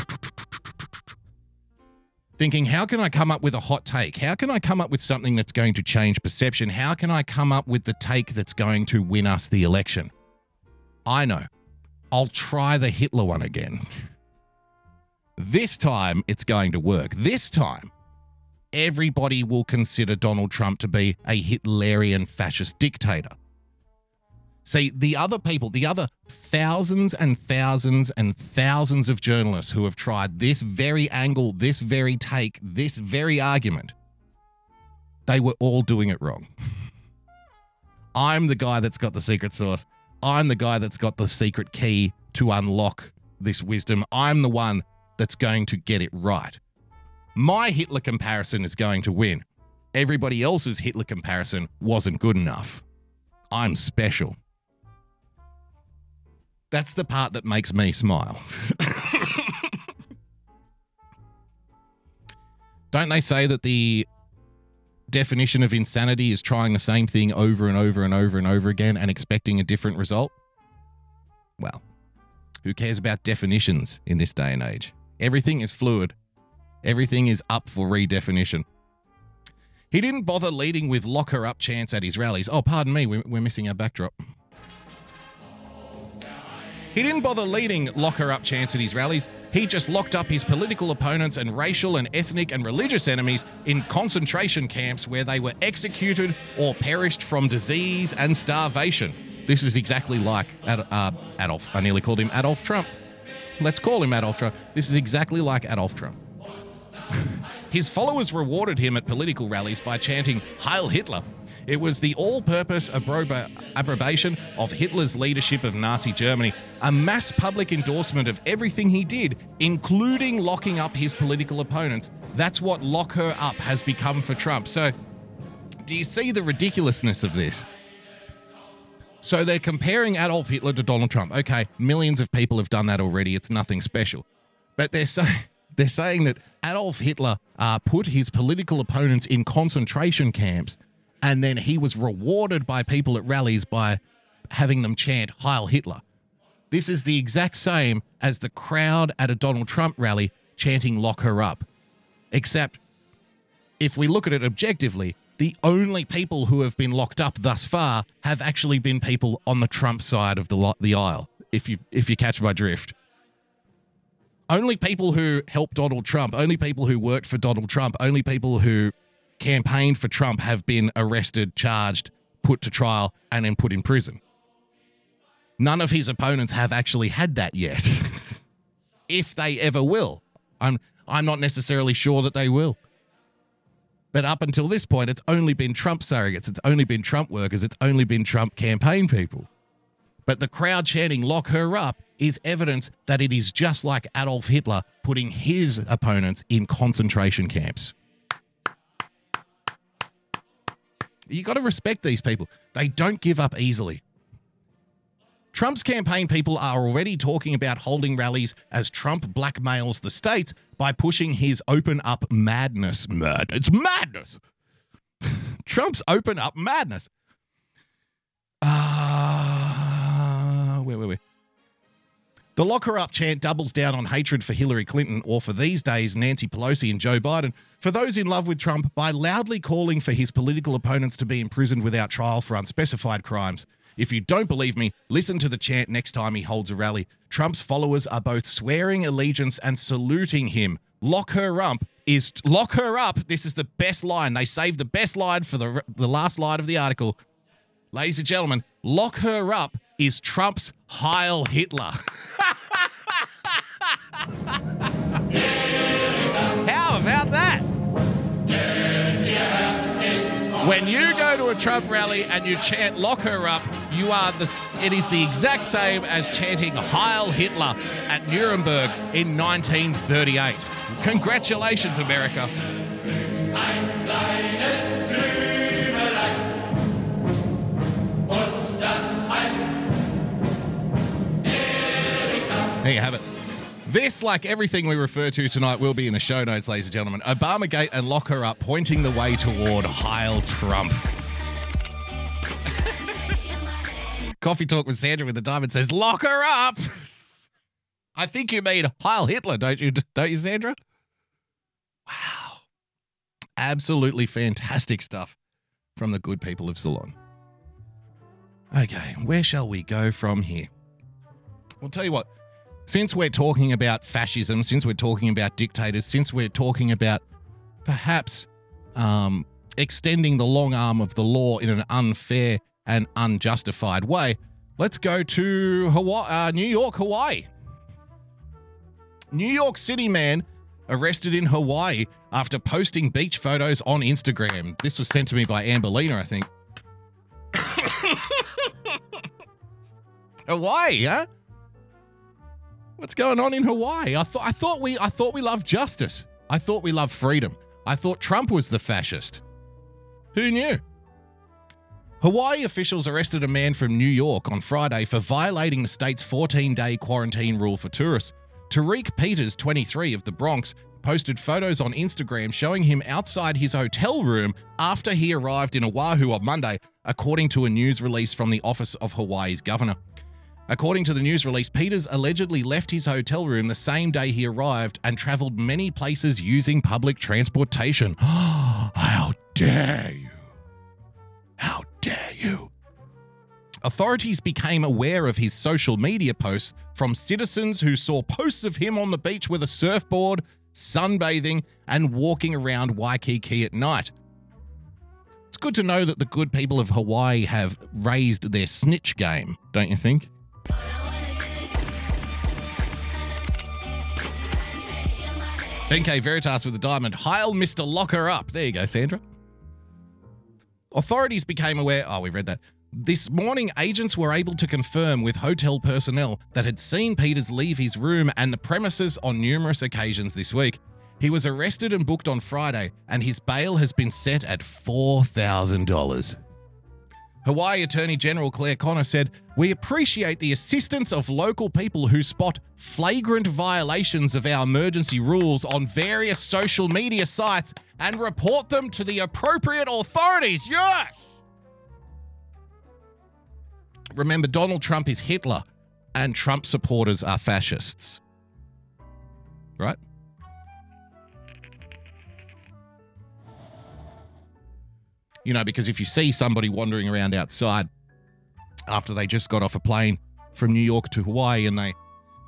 thinking, How can I come up with a hot take? How can I come up with something that's going to change perception? How can I come up with the take that's going to win us the election? I know. I'll try the Hitler one again. This time it's going to work. This time, everybody will consider Donald Trump to be a Hitlerian fascist dictator. See, the other people, the other thousands and thousands and thousands of journalists who have tried this very angle, this very take, this very argument, they were all doing it wrong. I'm the guy that's got the secret sauce. I'm the guy that's got the secret key to unlock this wisdom. I'm the one that's going to get it right. My Hitler comparison is going to win. Everybody else's Hitler comparison wasn't good enough. I'm special. That's the part that makes me smile. Don't they say that the definition of insanity is trying the same thing over and over and over and over again and expecting a different result? Well, who cares about definitions in this day and age? Everything is fluid, everything is up for redefinition. He didn't bother leading with lock her up chants at his rallies. Oh, pardon me, we're, we're missing our backdrop. He didn't bother leading lock her up chants at his rallies. He just locked up his political opponents and racial and ethnic and religious enemies in concentration camps where they were executed or perished from disease and starvation. This is exactly like Ad- uh, Adolf. I nearly called him Adolf Trump. Let's call him Adolf Trump. This is exactly like Adolf Trump. His followers rewarded him at political rallies by chanting Heil Hitler. It was the all purpose approbation of Hitler's leadership of Nazi Germany, a mass public endorsement of everything he did, including locking up his political opponents. That's what lock her up has become for Trump. So, do you see the ridiculousness of this? So they're comparing Adolf Hitler to Donald Trump. Okay, millions of people have done that already. It's nothing special. But they're saying they're saying that Adolf Hitler uh, put his political opponents in concentration camps, and then he was rewarded by people at rallies by having them chant Heil Hitler. This is the exact same as the crowd at a Donald Trump rally chanting Lock Her Up. Except, if we look at it objectively, the only people who have been locked up thus far have actually been people on the Trump side of the, the aisle, if you, if you catch my drift only people who helped Donald Trump, only people who worked for Donald Trump, only people who campaigned for Trump have been arrested, charged, put to trial, and then put in prison. None of his opponents have actually had that yet. if they ever will. I'm I'm not necessarily sure that they will. But up until this point, it's only been Trump surrogates, it's only been Trump workers, it's only been Trump campaign people. But the crowd chanting, lock her up, is evidence that it is just like Adolf Hitler putting his opponents in concentration camps. You got to respect these people. They don't give up easily. Trump's campaign people are already talking about holding rallies as Trump blackmails the state by pushing his open up madness. Mad. It's madness. Trump's open up madness. Ah, uh, where we? The lock her up chant doubles down on hatred for Hillary Clinton, or for these days, Nancy Pelosi and Joe Biden, for those in love with Trump by loudly calling for his political opponents to be imprisoned without trial for unspecified crimes. If you don't believe me, listen to the chant next time he holds a rally. Trump's followers are both swearing allegiance and saluting him. Lock her up is lock her up. This is the best line. They saved the best line for the, the last line of the article. Ladies and gentlemen, lock her up is Trump's Heil Hitler. How about that? When you go to a Trump rally and you chant "Lock her up," you are the. It is the exact same as chanting "Heil Hitler" at Nuremberg in 1938. Congratulations, America. There you have it. This, like everything we refer to tonight, will be in the show notes, ladies and gentlemen. Obamagate and lock her up, pointing the way toward Heil Trump. Coffee Talk with Sandra with the diamond says, lock her up. I think you mean Heil Hitler, don't you? Don't you, Sandra? Wow. Absolutely fantastic stuff from the good people of Salon. Okay, where shall we go from here? We'll tell you what, since we're talking about fascism, since we're talking about dictators, since we're talking about perhaps um, extending the long arm of the law in an unfair and unjustified way, let's go to Hawaii, uh, New York, Hawaii. New York City man arrested in Hawaii after posting beach photos on Instagram. This was sent to me by Amberlina, I think. Hawaii, huh? What's going on in Hawaii? I thought I thought we I thought we loved justice. I thought we loved freedom. I thought Trump was the fascist. Who knew? Hawaii officials arrested a man from New York on Friday for violating the state's 14 day quarantine rule for tourists. Tariq Peters, 23, of the Bronx, posted photos on Instagram showing him outside his hotel room after he arrived in Oahu on Monday, according to a news release from the office of Hawaii's governor. According to the news release, Peters allegedly left his hotel room the same day he arrived and traveled many places using public transportation. How dare you! How dare you! Authorities became aware of his social media posts from citizens who saw posts of him on the beach with a surfboard, sunbathing, and walking around Waikiki at night. It's good to know that the good people of Hawaii have raised their snitch game, don't you think? NK Veritas with the diamond. Heil Mr. Locker Up. There you go, Sandra. Authorities became aware. Oh, we've read that. This morning, agents were able to confirm with hotel personnel that had seen Peters leave his room and the premises on numerous occasions this week. He was arrested and booked on Friday, and his bail has been set at $4,000. Hawaii Attorney General Clare Connor said, We appreciate the assistance of local people who spot flagrant violations of our emergency rules on various social media sites and report them to the appropriate authorities. Yes! Remember, Donald Trump is Hitler and Trump supporters are fascists. Right? You know, because if you see somebody wandering around outside after they just got off a plane from New York to Hawaii and they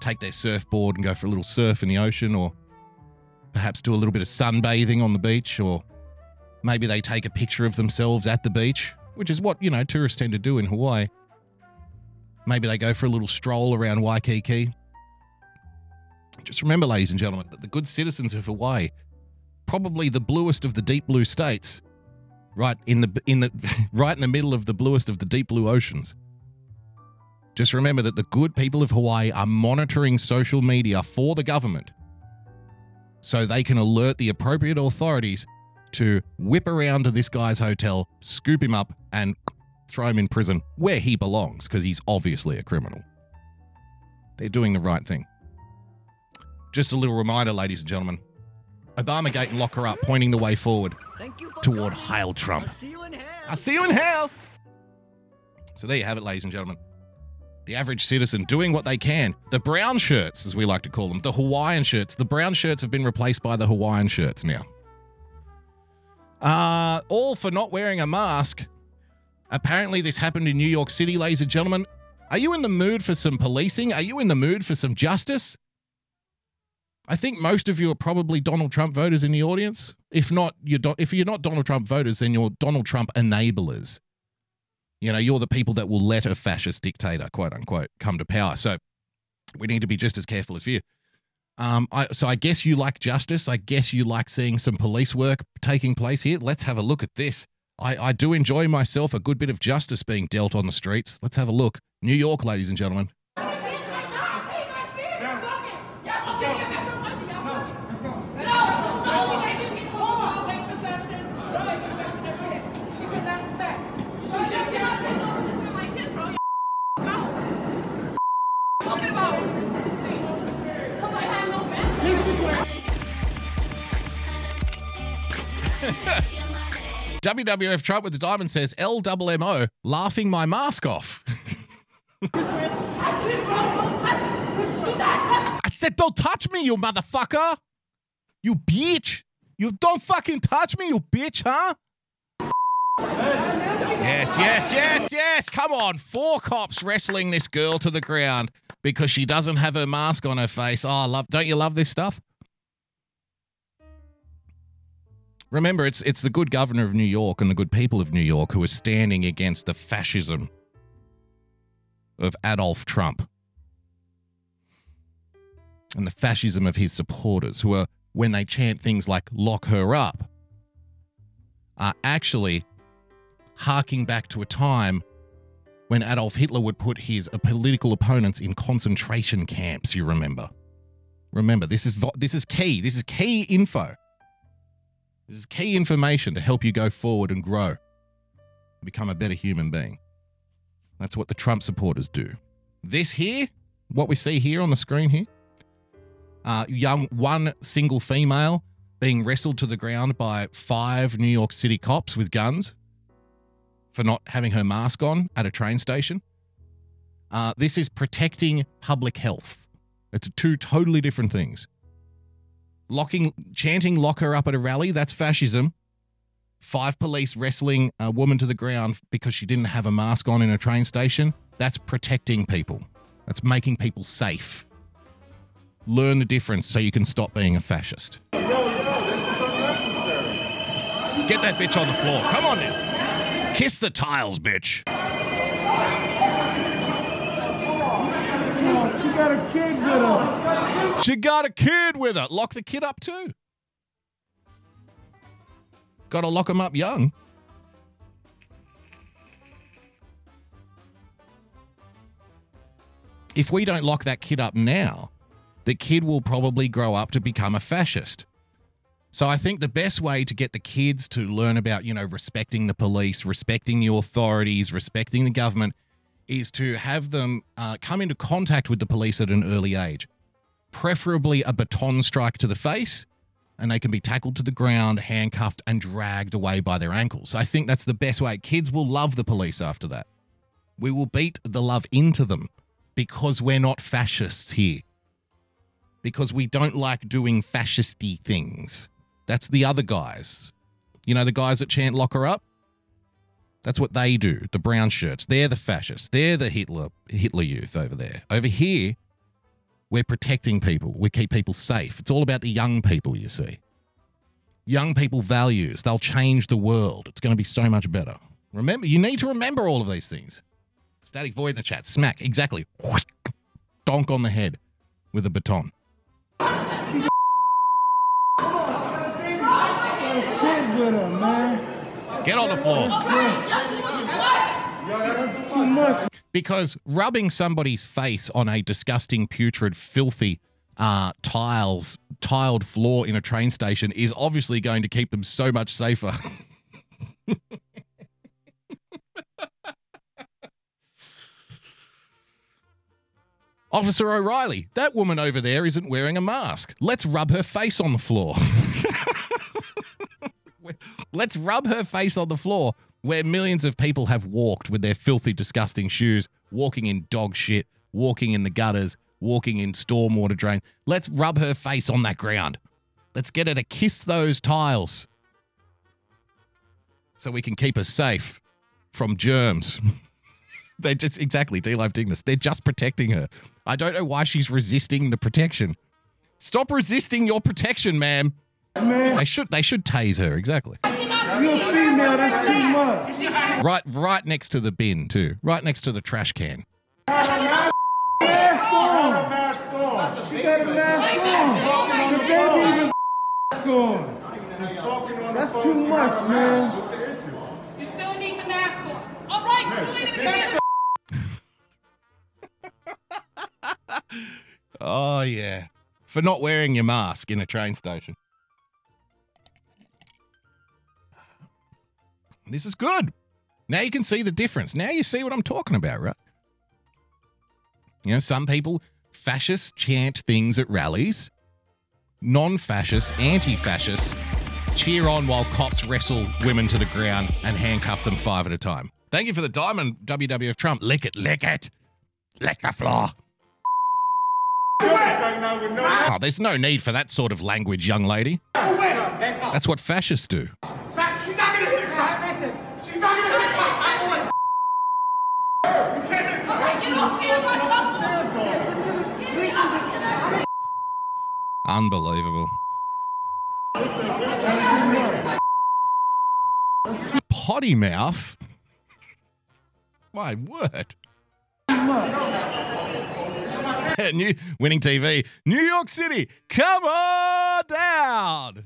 take their surfboard and go for a little surf in the ocean, or perhaps do a little bit of sunbathing on the beach, or maybe they take a picture of themselves at the beach, which is what, you know, tourists tend to do in Hawaii. Maybe they go for a little stroll around Waikiki. Just remember, ladies and gentlemen, that the good citizens of Hawaii, probably the bluest of the deep blue states, right in the in the right in the middle of the bluest of the deep blue oceans. Just remember that the good people of Hawaii are monitoring social media for the government so they can alert the appropriate authorities to whip around to this guy's hotel, scoop him up, and throw him in prison where he belongs because he's obviously a criminal. They're doing the right thing. Just a little reminder, ladies and gentlemen Obamagate and lock her up, pointing the way forward toward Heil Trump. See you in hell. I'll see you in hell. So there you have it, ladies and gentlemen. The average citizen doing what they can. The brown shirts, as we like to call them, the Hawaiian shirts. The brown shirts have been replaced by the Hawaiian shirts now. Uh, all for not wearing a mask. Apparently, this happened in New York City, ladies and gentlemen. Are you in the mood for some policing? Are you in the mood for some justice? I think most of you are probably Donald Trump voters in the audience. If not, you're Do- if you're not Donald Trump voters, then you're Donald Trump enablers. You know, you're the people that will let a fascist dictator, quote unquote, come to power. So we need to be just as careful as you. Um, I, so I guess you like justice. I guess you like seeing some police work taking place here. Let's have a look at this. I, I do enjoy myself a good bit of justice being dealt on the streets. Let's have a look. New York, ladies and gentlemen. WWF Trump with the diamond says LWMO laughing my mask off. I said, don't touch me, you motherfucker. You bitch. You don't fucking touch me, you bitch, huh? Yes, yes, yes, yes. Come on. Four cops wrestling this girl to the ground because she doesn't have her mask on her face. Oh, I love don't you love this stuff? Remember, it's it's the good governor of New York and the good people of New York who are standing against the fascism of Adolf Trump and the fascism of his supporters, who are, when they chant things like lock her up, are actually harking back to a time when Adolf Hitler would put his uh, political opponents in concentration camps, you remember. Remember, this is this is key. This is key info. This is key information to help you go forward and grow. Become a better human being. That's what the Trump supporters do. This here, what we see here on the screen here, uh, young one single female being wrestled to the ground by five New York City cops with guns for not having her mask on at a train station. Uh, this is protecting public health. It's two totally different things. Locking, chanting, lock her up at a rally, that's fascism. Five police wrestling a woman to the ground because she didn't have a mask on in a train station, that's protecting people. That's making people safe. Learn the difference so you can stop being a fascist. Get that bitch on the floor. Come on now. Kiss the tiles, bitch. She got a kid with her. She got a kid with her. Lock the kid up too. Got to lock him up young. If we don't lock that kid up now, the kid will probably grow up to become a fascist. So I think the best way to get the kids to learn about, you know, respecting the police, respecting the authorities, respecting the government is to have them uh, come into contact with the police at an early age. Preferably a baton strike to the face, and they can be tackled to the ground, handcuffed, and dragged away by their ankles. I think that's the best way. Kids will love the police after that. We will beat the love into them because we're not fascists here because we don't like doing fascisty things. That's the other guys. You know, the guys that chant lock her up? That's what they do. The brown shirts. They're the fascists. They're the Hitler Hitler youth over there. Over here, we're protecting people. We keep people safe. It's all about the young people, you see. Young people values. They'll change the world. It's going to be so much better. Remember, you need to remember all of these things. Static void in the chat. Smack. Exactly. Donk on the head with a baton. With her, man. Get on the floor. Because rubbing somebody's face on a disgusting, putrid, filthy uh, tiles, tiled floor in a train station is obviously going to keep them so much safer. Officer O'Reilly, that woman over there isn't wearing a mask. Let's rub her face on the floor. Let's rub her face on the floor where millions of people have walked with their filthy, disgusting shoes, walking in dog shit, walking in the gutters, walking in stormwater drain. Let's rub her face on that ground. Let's get her to kiss those tiles so we can keep her safe from germs. They're just exactly D Life Dignus. They're just protecting her. I don't know why she's resisting the protection. Stop resisting your protection, ma'am. Man, They should they should tase her, exactly. You're a female, that's too much. Right right next to the bin too. Right next to the trash can. Mask on. She got a mask on. The baby on. That's too much, man. You still need the mask on. All right, put your lady in the mask. Oh yeah. For not wearing your mask in a train station. This is good. Now you can see the difference. Now you see what I'm talking about, right? You know, some people, fascists chant things at rallies. Non fascists, anti fascists, cheer on while cops wrestle women to the ground and handcuff them five at a time. Thank you for the diamond, WWF Trump. Lick it, lick it. Lick the floor. Oh, there's no need for that sort of language, young lady. That's what fascists do. She's not gonna hit a cop. She's Unbelievable. Potty mouth? My word. New, winning TV. New York City, come on down.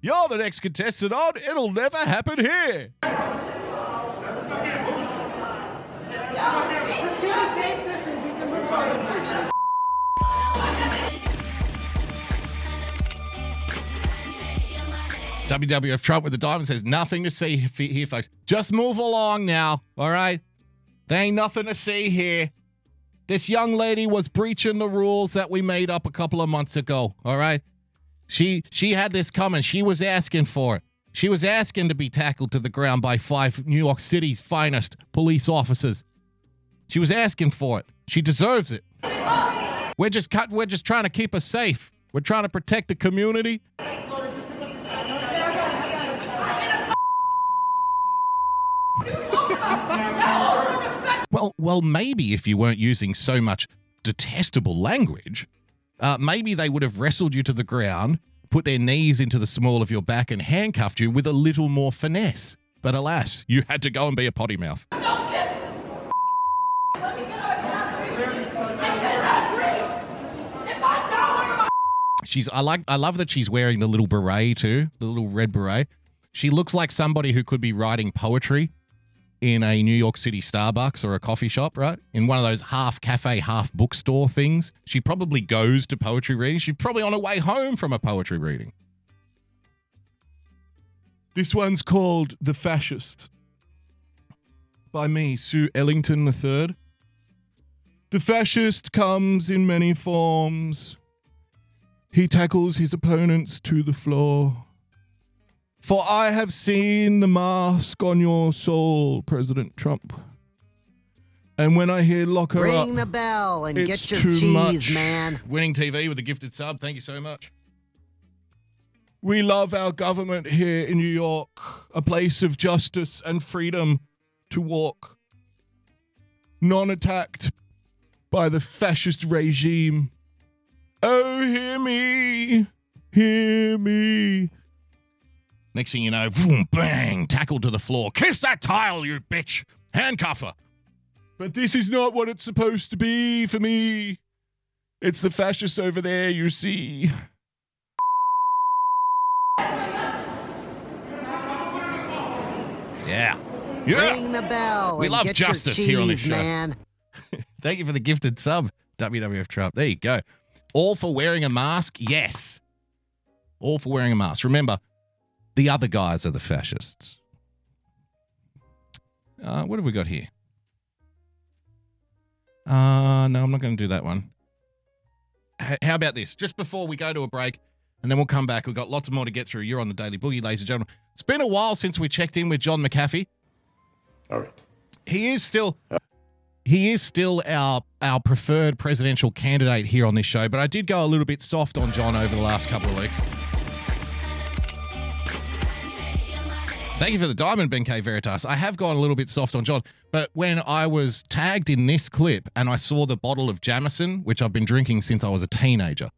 You're the next contestant on It'll Never Happen Here. WWF Trump with the diamond says nothing to see here, folks. Just move along now, all right? There ain't nothing to see here. This young lady was breaching the rules that we made up a couple of months ago, all right? She she had this coming. She was asking for it. She was asking to be tackled to the ground by five New York City's finest police officers. She was asking for it. She deserves it. We're just cut. We're just trying to keep her safe. We're trying to protect the community. Well, well, maybe if you weren't using so much detestable language, uh, maybe they would have wrestled you to the ground, put their knees into the small of your back, and handcuffed you with a little more finesse. But alas, you had to go and be a potty mouth. Don't get Let me get out of I cannot breathe. If I know where my She's I like I love that she's wearing the little beret too, the little red beret. She looks like somebody who could be writing poetry in a New York City Starbucks or a coffee shop, right? In one of those half cafe, half bookstore things. She probably goes to poetry reading. She's probably on her way home from a poetry reading. This one's called The Fascist by me, Sue Ellington III. The fascist comes in many forms. He tackles his opponents to the floor. For I have seen the mask on your soul, President Trump. And when I hear lock her Ring up, the bell and get your too cheese, much. man. Winning TV with a gifted sub. Thank you so much. We love our government here in New York, a place of justice and freedom to walk, non attacked by the fascist regime. Oh, hear me, hear me. Next thing you know, boom, bang, tackled to the floor. Kiss that tile, you bitch. Handcuff her. But this is not what it's supposed to be for me. It's the fascists over there, you see. Yeah. Yeah. Ring the bell We love justice your here on this cheese, show. man. Thank you for the gifted sub, WWF Trump. There you go. All for wearing a mask? Yes. All for wearing a mask. Remember, the other guys are the fascists. Uh, what have we got here? Uh, no, I'm not going to do that one. H- how about this? Just before we go to a break, and then we'll come back. We've got lots more to get through. You're on the Daily Boogie, ladies and gentlemen. It's been a while since we checked in with John McAfee. All right. He is still he is still our our preferred presidential candidate here on this show, but I did go a little bit soft on John over the last couple of weeks. Thank you for the diamond, Ben K. Veritas. I have gone a little bit soft on John, but when I was tagged in this clip and I saw the bottle of Jameson, which I've been drinking since I was a teenager,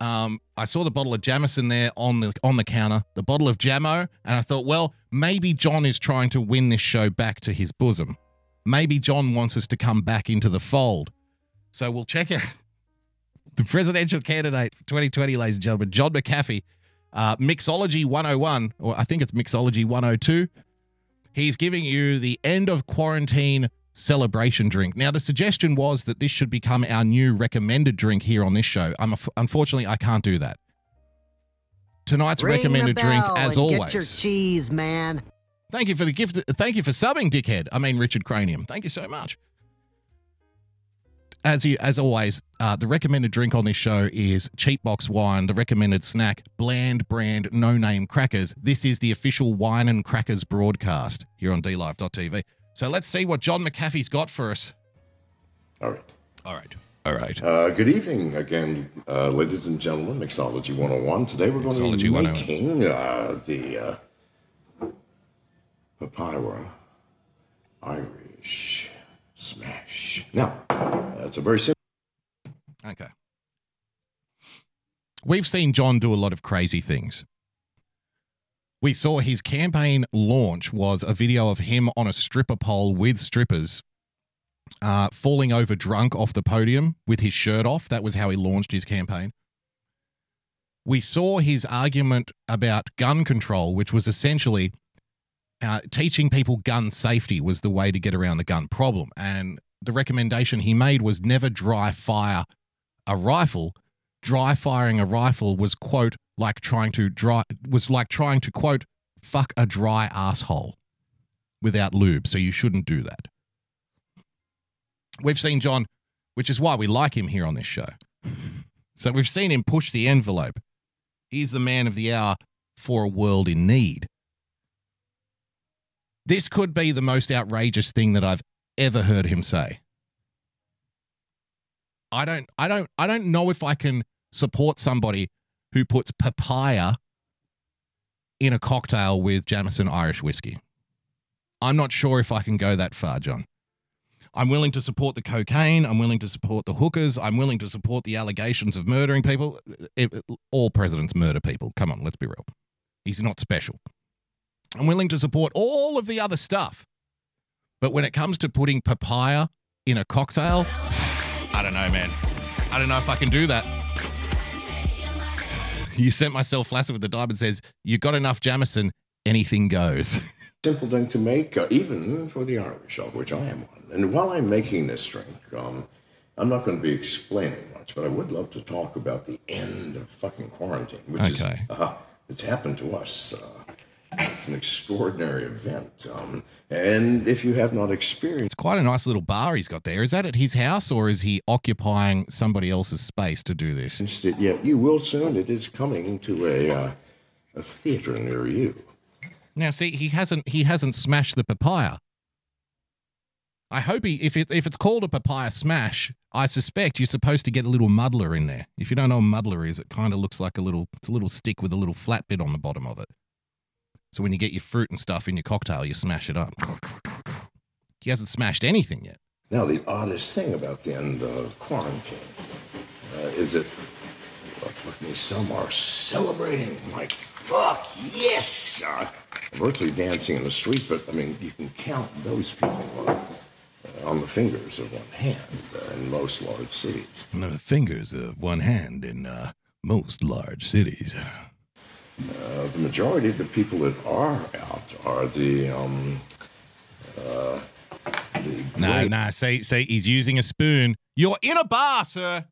um, I saw the bottle of Jameson there on the on the counter, the bottle of Jamo, and I thought, well, maybe John is trying to win this show back to his bosom. Maybe John wants us to come back into the fold. So we'll check out the presidential candidate for 2020, ladies and gentlemen, John McAfee, uh, Mixology 101, or I think it's Mixology 102. He's giving you the end of quarantine celebration drink. Now, the suggestion was that this should become our new recommended drink here on this show. I'm unfortunately I can't do that. Tonight's Ring recommended drink, as always. Get your cheese, man. Thank you for the gift. Thank you for subbing, dickhead. I mean, Richard Cranium. Thank you so much. as you as always, uh, the recommended drink on this show is cheap box wine. The recommended snack, bland brand, no name crackers. This is the official wine and crackers broadcast here on DLive.tv. So let's see what John McAfee's got for us. All right. All right. All right. Uh, good evening again, uh, ladies and gentlemen. Mixology 101. Today we're going Mixology to be 101. making uh, the papaya Irish smash. Now, that's a very simple. Okay. We've seen John do a lot of crazy things. We saw his campaign launch was a video of him on a stripper pole with strippers, uh, falling over drunk off the podium with his shirt off. That was how he launched his campaign. We saw his argument about gun control, which was essentially uh, teaching people gun safety was the way to get around the gun problem. And the recommendation he made was never dry fire a rifle. Dry firing a rifle was quote like trying to dry was like trying to quote fuck a dry asshole without lube. So you shouldn't do that. We've seen John, which is why we like him here on this show. So we've seen him push the envelope. He's the man of the hour for a world in need. This could be the most outrageous thing that I've ever heard him say. I don't I don't I don't know if I can support somebody who puts papaya in a cocktail with Jameson Irish whiskey. I'm not sure if I can go that far, John. I'm willing to support the cocaine. I'm willing to support the hookers. I'm willing to support the allegations of murdering people. It- it- all presidents murder people. Come on, let's be real. He's not special. I'm willing to support all of the other stuff. But when it comes to putting papaya in a cocktail, I don't know, man. I don't know if I can do that. You sent myself flaccid with the diamond says, You got enough Jameson, anything goes. simple thing to make, uh, even for the Irish, of which I am one. And while I'm making this drink, um, I'm not going to be explaining much, but I would love to talk about the end of fucking quarantine, which Okay. is uh, it's happened to us. Uh, it's an extraordinary event, um, and if you have not experienced It's quite a nice little bar he's got there. Is that at his house or is he occupying somebody else's space to do this? it yet, you will soon. It is coming to a uh, a theater near you. Now, see, he hasn't he hasn't smashed the papaya. I hope he if it if it's called a papaya smash, I suspect you're supposed to get a little muddler in there. If you don't know what a muddler is, it kind of looks like a little it's a little stick with a little flat bit on the bottom of it. So when you get your fruit and stuff in your cocktail, you smash it up. He hasn't smashed anything yet. Now, the oddest thing about the end of quarantine uh, is that well, some are celebrating like fuck yes, uh, virtually dancing in the street. But I mean, you can count those people uh, uh, on the fingers of one hand uh, in most large cities. On the fingers of one hand in uh, most large cities. Uh, the majority of the people that are out are the um, uh, the great- no. See, see, he's using a spoon. You're in a bar, sir.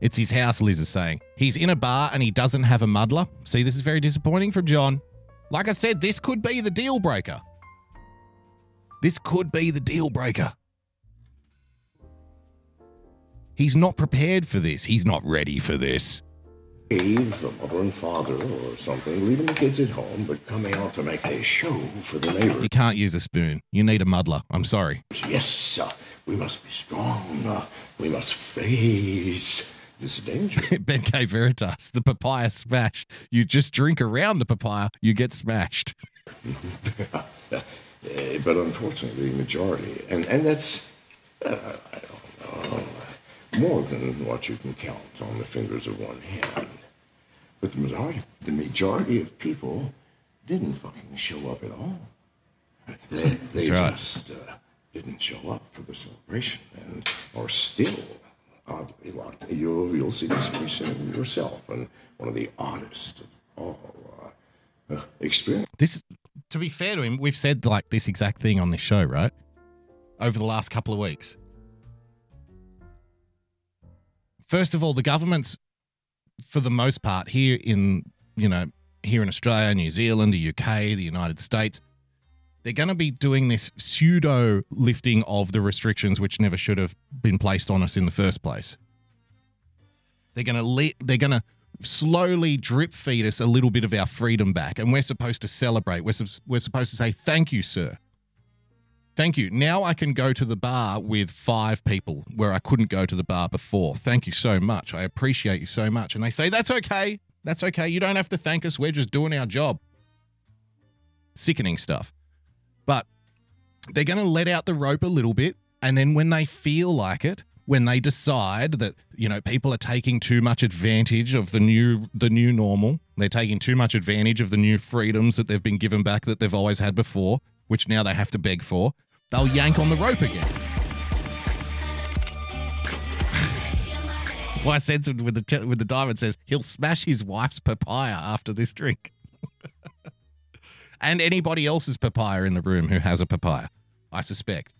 It's his house, Liz is saying. He's in a bar and he doesn't have a muddler. See, this is very disappointing from John. Like I said, this could be the deal breaker. This could be the deal breaker. He's not prepared for this. He's not ready for this. Eve, the mother and father or something, leaving the kids at home, but coming out to make a show for the neighbors. You can't use a spoon. You need a muddler. I'm sorry. Yes, uh, we must be strong. We must face this danger. Ben K. Veritas, the papaya smash. You just drink around the papaya, you get smashed. Uh, but unfortunately, the majority, and, and that's, uh, I don't know, more than what you can count on the fingers of one hand. But the majority, the majority of people didn't fucking show up at all. They, they just uh, didn't show up for the celebration and are still oddly locked. You'll, you'll see this pretty soon yourself. And one of the oddest of all uh, uh, experiences. This, to be fair to him, we've said like this exact thing on this show, right? Over the last couple of weeks. First of all, the government's, for the most part, here in you know here in Australia, New Zealand, the UK, the United States, they're going to be doing this pseudo lifting of the restrictions which never should have been placed on us in the first place. They're going to le- they're going to slowly drip feed us a little bit of our freedom back and we're supposed to celebrate. We're, sup- we're supposed to say thank you, sir. Thank you. Now I can go to the bar with five people where I couldn't go to the bar before. Thank you so much. I appreciate you so much. And they say, That's okay. That's okay. You don't have to thank us. We're just doing our job. Sickening stuff. But they're going to let out the rope a little bit. And then when they feel like it, when they decide that you know people are taking too much advantage of the new the new normal they're taking too much advantage of the new freedoms that they've been given back that they've always had before which now they have to beg for they'll yank on the rope again why censored with the with the diamond says he'll smash his wife's papaya after this drink and anybody else's papaya in the room who has a papaya i suspect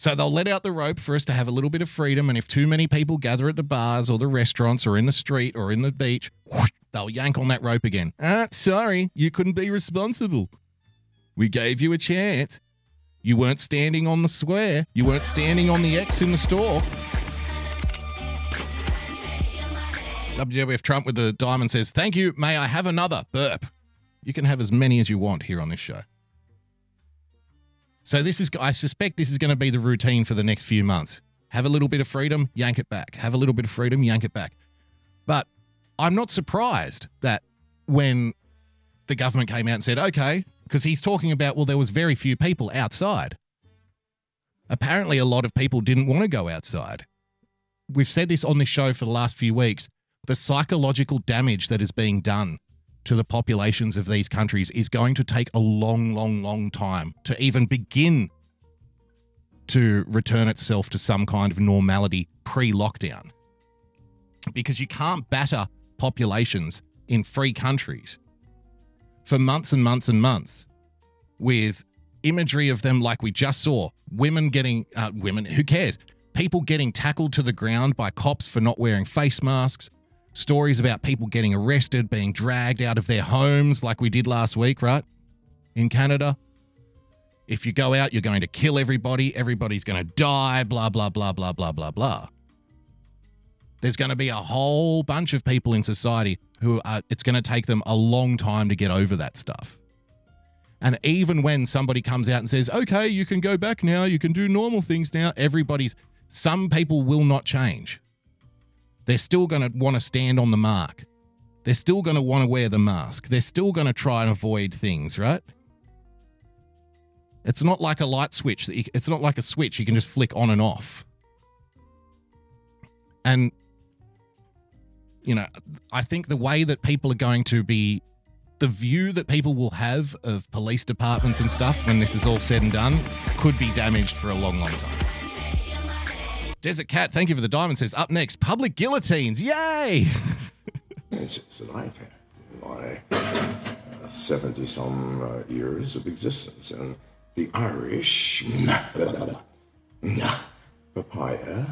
so they'll let out the rope for us to have a little bit of freedom. And if too many people gather at the bars or the restaurants or in the street or in the beach, whoosh, they'll yank on that rope again. Ah, sorry, you couldn't be responsible. We gave you a chance. You weren't standing on the square. You weren't standing on the X in the store. WWF Trump with the diamond says, Thank you. May I have another burp? You can have as many as you want here on this show. So this is I suspect this is going to be the routine for the next few months. Have a little bit of freedom, yank it back. Have a little bit of freedom, yank it back. But I'm not surprised that when the government came out and said, "Okay," because he's talking about well there was very few people outside. Apparently a lot of people didn't want to go outside. We've said this on this show for the last few weeks. The psychological damage that is being done to the populations of these countries is going to take a long, long, long time to even begin to return itself to some kind of normality pre lockdown. Because you can't batter populations in free countries for months and months and months with imagery of them like we just saw women getting, uh, women, who cares? People getting tackled to the ground by cops for not wearing face masks stories about people getting arrested, being dragged out of their homes, like we did last week, right? In Canada. If you go out, you're going to kill everybody, everybody's going to die, blah, blah, blah, blah, blah, blah, blah. There's going to be a whole bunch of people in society who are, it's going to take them a long time to get over that stuff. And even when somebody comes out and says, okay, you can go back now, you can do normal things now, everybody's, some people will not change they're still going to want to stand on the mark. They're still going to want to wear the mask. They're still going to try and avoid things, right? It's not like a light switch. It's not like a switch you can just flick on and off. And, you know, I think the way that people are going to be, the view that people will have of police departments and stuff when this is all said and done could be damaged for a long, long time. Desert Cat, thank you for the diamond. Says up next, public guillotines. Yay! experiences that I've had in my 70 some uh, years of existence. And the Irish Nah papaya.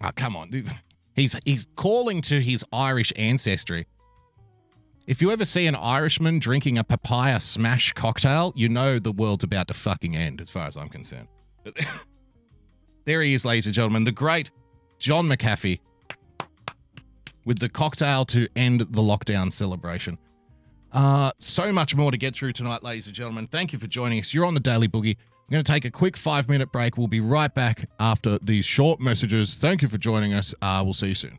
Oh, come on. dude. He's he's calling to his Irish ancestry. If you ever see an Irishman drinking a papaya smash cocktail, you know the world's about to fucking end, as far as I'm concerned. There he is, ladies and gentlemen, the great John McAfee with the cocktail to end the lockdown celebration. Uh, so much more to get through tonight, ladies and gentlemen. Thank you for joining us. You're on the Daily Boogie. I'm going to take a quick five minute break. We'll be right back after these short messages. Thank you for joining us. Uh, we'll see you soon.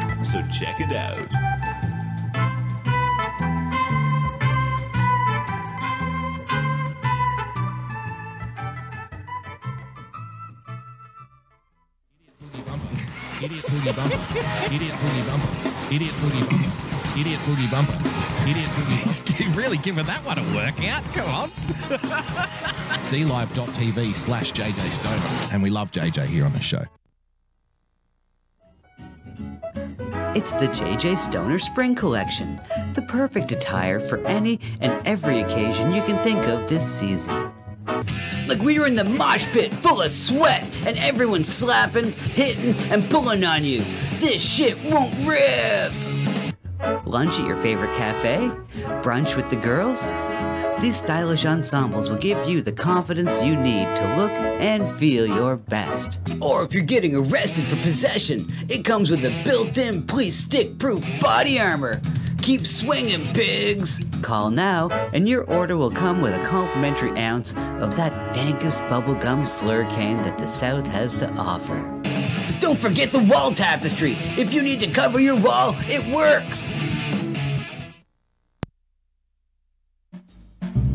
so check it out. Idiot boogie bumper. Idiot boogie bumper. Idiot boogie bumper. Idiot boogie bumper. Idiot boogie bumper. He's really giving that one a workout. Come on. DLive.tv slash JJ Stoner. And we love JJ here on the show. It's the JJ Stoner Spring Collection, the perfect attire for any and every occasion you can think of this season. Like we were in the mosh pit full of sweat and everyone's slapping, hitting, and pulling on you. This shit won't rip! Lunch at your favorite cafe? Brunch with the girls? These stylish ensembles will give you the confidence you need to look and feel your best. Or if you're getting arrested for possession, it comes with a built in police stick proof body armor. Keep swinging, pigs! Call now, and your order will come with a complimentary ounce of that dankest bubblegum slurricane that the South has to offer. Don't forget the wall tapestry! If you need to cover your wall, it works!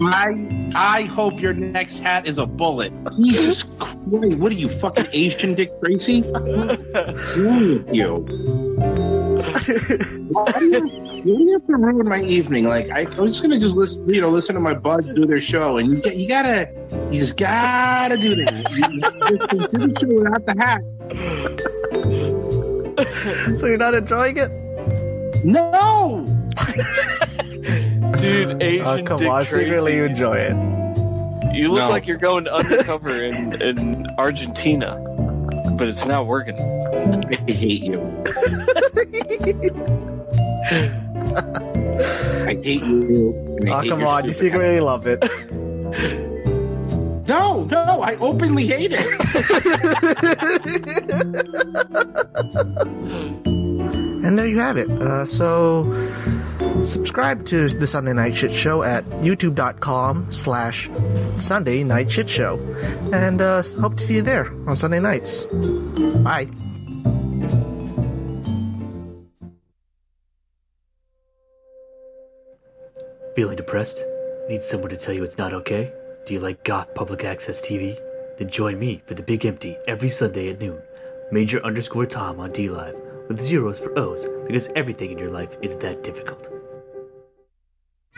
I I hope your next hat is a bullet. Jesus Christ! What are you fucking Asian Dick Tracy? What's wrong with you? Why do you, why do you have to ruin my evening? Like I, I was just gonna just listen, you know, listen to my buds do their show, and you get, you gotta, you just gotta do that. You, you just do the show without the hat. so you're not enjoying it? No. Dude, Asian Oh, come Dick on, Tracy. secretly you enjoy it. You look No. like you're going undercover in, in Argentina, but it's not working. I hate you. I hate you. I Oh, hate come on, you stupid secretly love it. No, no, I openly hate it. And there you have it. Uh, so subscribe to the Sunday Night Shit Show at youtube.com slash Sunday Night Shit Show. And uh, hope to see you there on Sunday nights. Bye. Feeling depressed? Need someone to tell you it's not okay? Do you like goth public access TV? Then join me for the Big Empty every Sunday at noon. Major underscore Tom on D Live with zeros for O's because everything in your life is that difficult.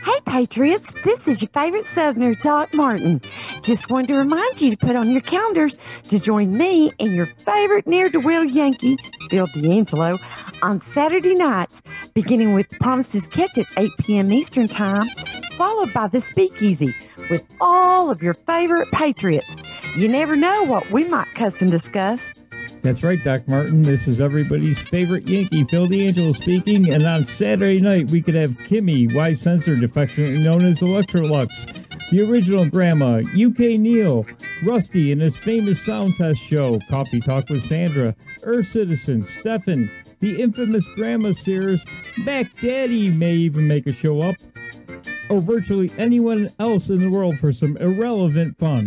Hey, Patriots, this is your favorite Southerner, Doc Martin. Just wanted to remind you to put on your calendars to join me and your favorite near-to-well Yankee, Bill D'Angelo, on Saturday nights, beginning with Promises Kept at 8 p.m. Eastern Time, followed by The Speakeasy with all of your favorite Patriots. You never know what we might cuss and discuss. That's right, Doc Martin. This is everybody's favorite Yankee, Phil D'Angelo speaking. And on Saturday night, we could have Kimmy, Y Censored, affectionately known as Electrolux, the original Grandma, UK Neil, Rusty and his famous sound test show, Coffee Talk with Sandra, Earth Citizen, Stefan, the infamous Grandma Sears, Mac Daddy may even make a show up, or virtually anyone else in the world for some irrelevant fun.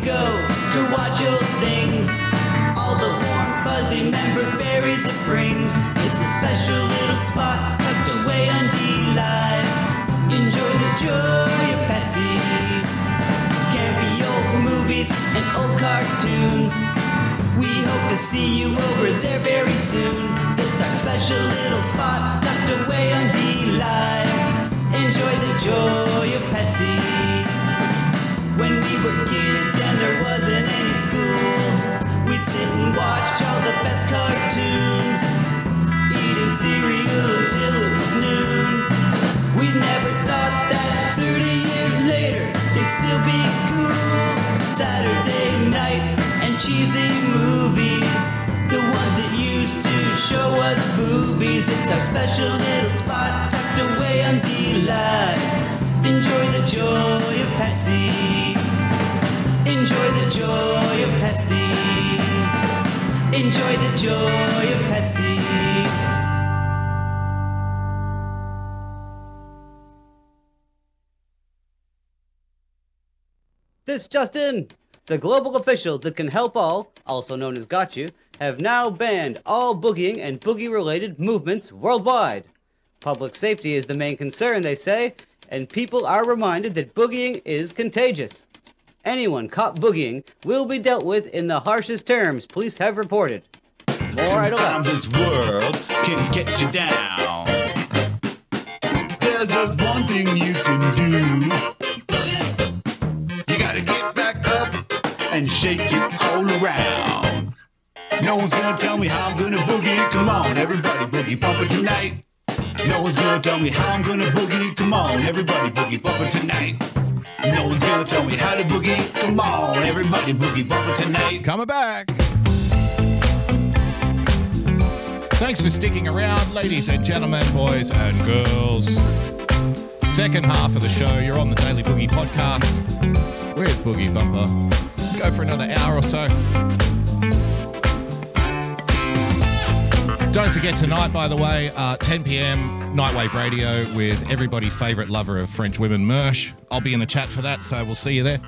go to watch old things. All the warm, fuzzy member berries it brings. It's a special little spot tucked away on D Live. Enjoy the joy of Pessy. Campy old movies and old cartoons. We hope to see you over there very soon. It's our special little spot tucked away on D Live. Enjoy the joy of Pessy. When we were kids and watch all the best cartoons, eating cereal until it was noon. We never thought that 30 years later it'd still be cool. Saturday night and cheesy movies, the ones that used to show us boobies. It's our special little spot tucked away on D Live. Enjoy the joy of Pessy. Enjoy the joy of Pessy. Enjoy the joy of Pessy. This just in! The global officials that can help all, also known as Got You, have now banned all boogieing and boogie related movements worldwide. Public safety is the main concern, they say, and people are reminded that boogieing is contagious. Anyone caught boogieing will be dealt with in the harshest terms police have reported. More at 11. Sometimes this world can get you down. There's just one thing you can do. You gotta get back up and shake it all around. No one's gonna tell me how I'm gonna boogie. Come on, everybody, boogie bump it tonight. No one's gonna tell me how I'm gonna boogie. Come on, everybody, boogie bump it tonight. No one's gonna tell me how to boogie. Come on, everybody, boogie bump it tonight. Coming back. Thanks for sticking around, ladies and gentlemen, boys and girls. Second half of the show, you're on the Daily Boogie podcast with Boogie Bumper. Go for another hour or so. Don't forget tonight, by the way, uh, 10 p.m. Nightwave Radio with everybody's favourite lover of French women, Mersh. I'll be in the chat for that, so we'll see you there.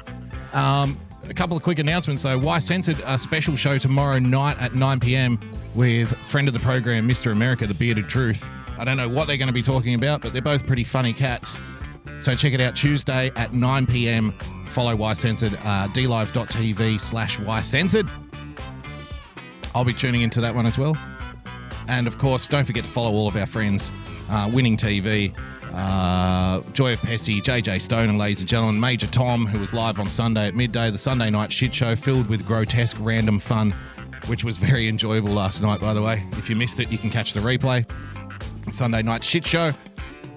Um, a couple of quick announcements though. Why Censored a special show tomorrow night at 9 p.m. with friend of the program, Mr. America, the Bearded Truth. I don't know what they're going to be talking about, but they're both pretty funny cats. So check it out Tuesday at 9 p.m. Follow Why Censored, uh, dlive.tv slash Why Censored. I'll be tuning into that one as well. And of course, don't forget to follow all of our friends uh, Winning TV, uh, Joy of Pessy, JJ Stone, and ladies and gentlemen, Major Tom, who was live on Sunday at midday, the Sunday night shit show filled with grotesque random fun, which was very enjoyable last night, by the way. If you missed it, you can catch the replay. Sunday night shit show.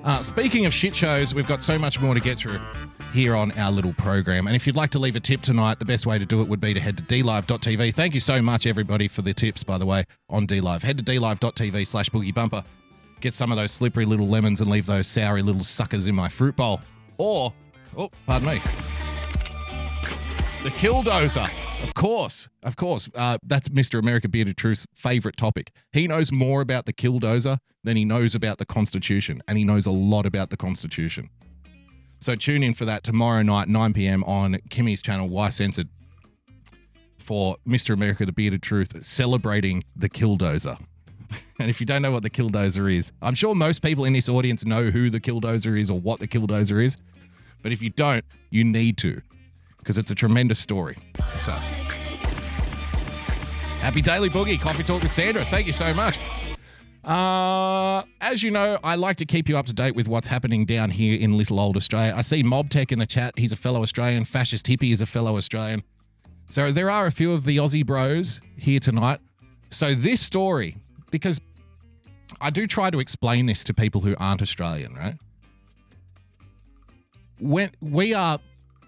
Uh, speaking of shit shows, we've got so much more to get through here on our little program. And if you'd like to leave a tip tonight, the best way to do it would be to head to dlive.tv. Thank you so much, everybody, for the tips, by the way, on dlive. Head to dlive.tv slash boogie bumper. Get some of those slippery little lemons and leave those soury little suckers in my fruit bowl. Or, oh, pardon me, the killdozer. Of course, of course. Uh, that's Mr. America Bearded Truth's favorite topic. He knows more about the killdozer than he knows about the Constitution, and he knows a lot about the Constitution. So tune in for that tomorrow night, 9 p.m. on Kimmy's channel, Why Censored, for Mr. America, the Bearded Truth, celebrating the killdozer. And if you don't know what the killdozer is, I'm sure most people in this audience know who the killdozer is or what the killdozer is. But if you don't, you need to, because it's a tremendous story. So, happy Daily Boogie, Coffee Talk with Sandra. Thank you so much. Uh, as you know, I like to keep you up to date with what's happening down here in little old Australia. I see Mob Tech in the chat. He's a fellow Australian. Fascist Hippie is a fellow Australian. So there are a few of the Aussie bros here tonight. So this story, because I do try to explain this to people who aren't Australian, right? When we are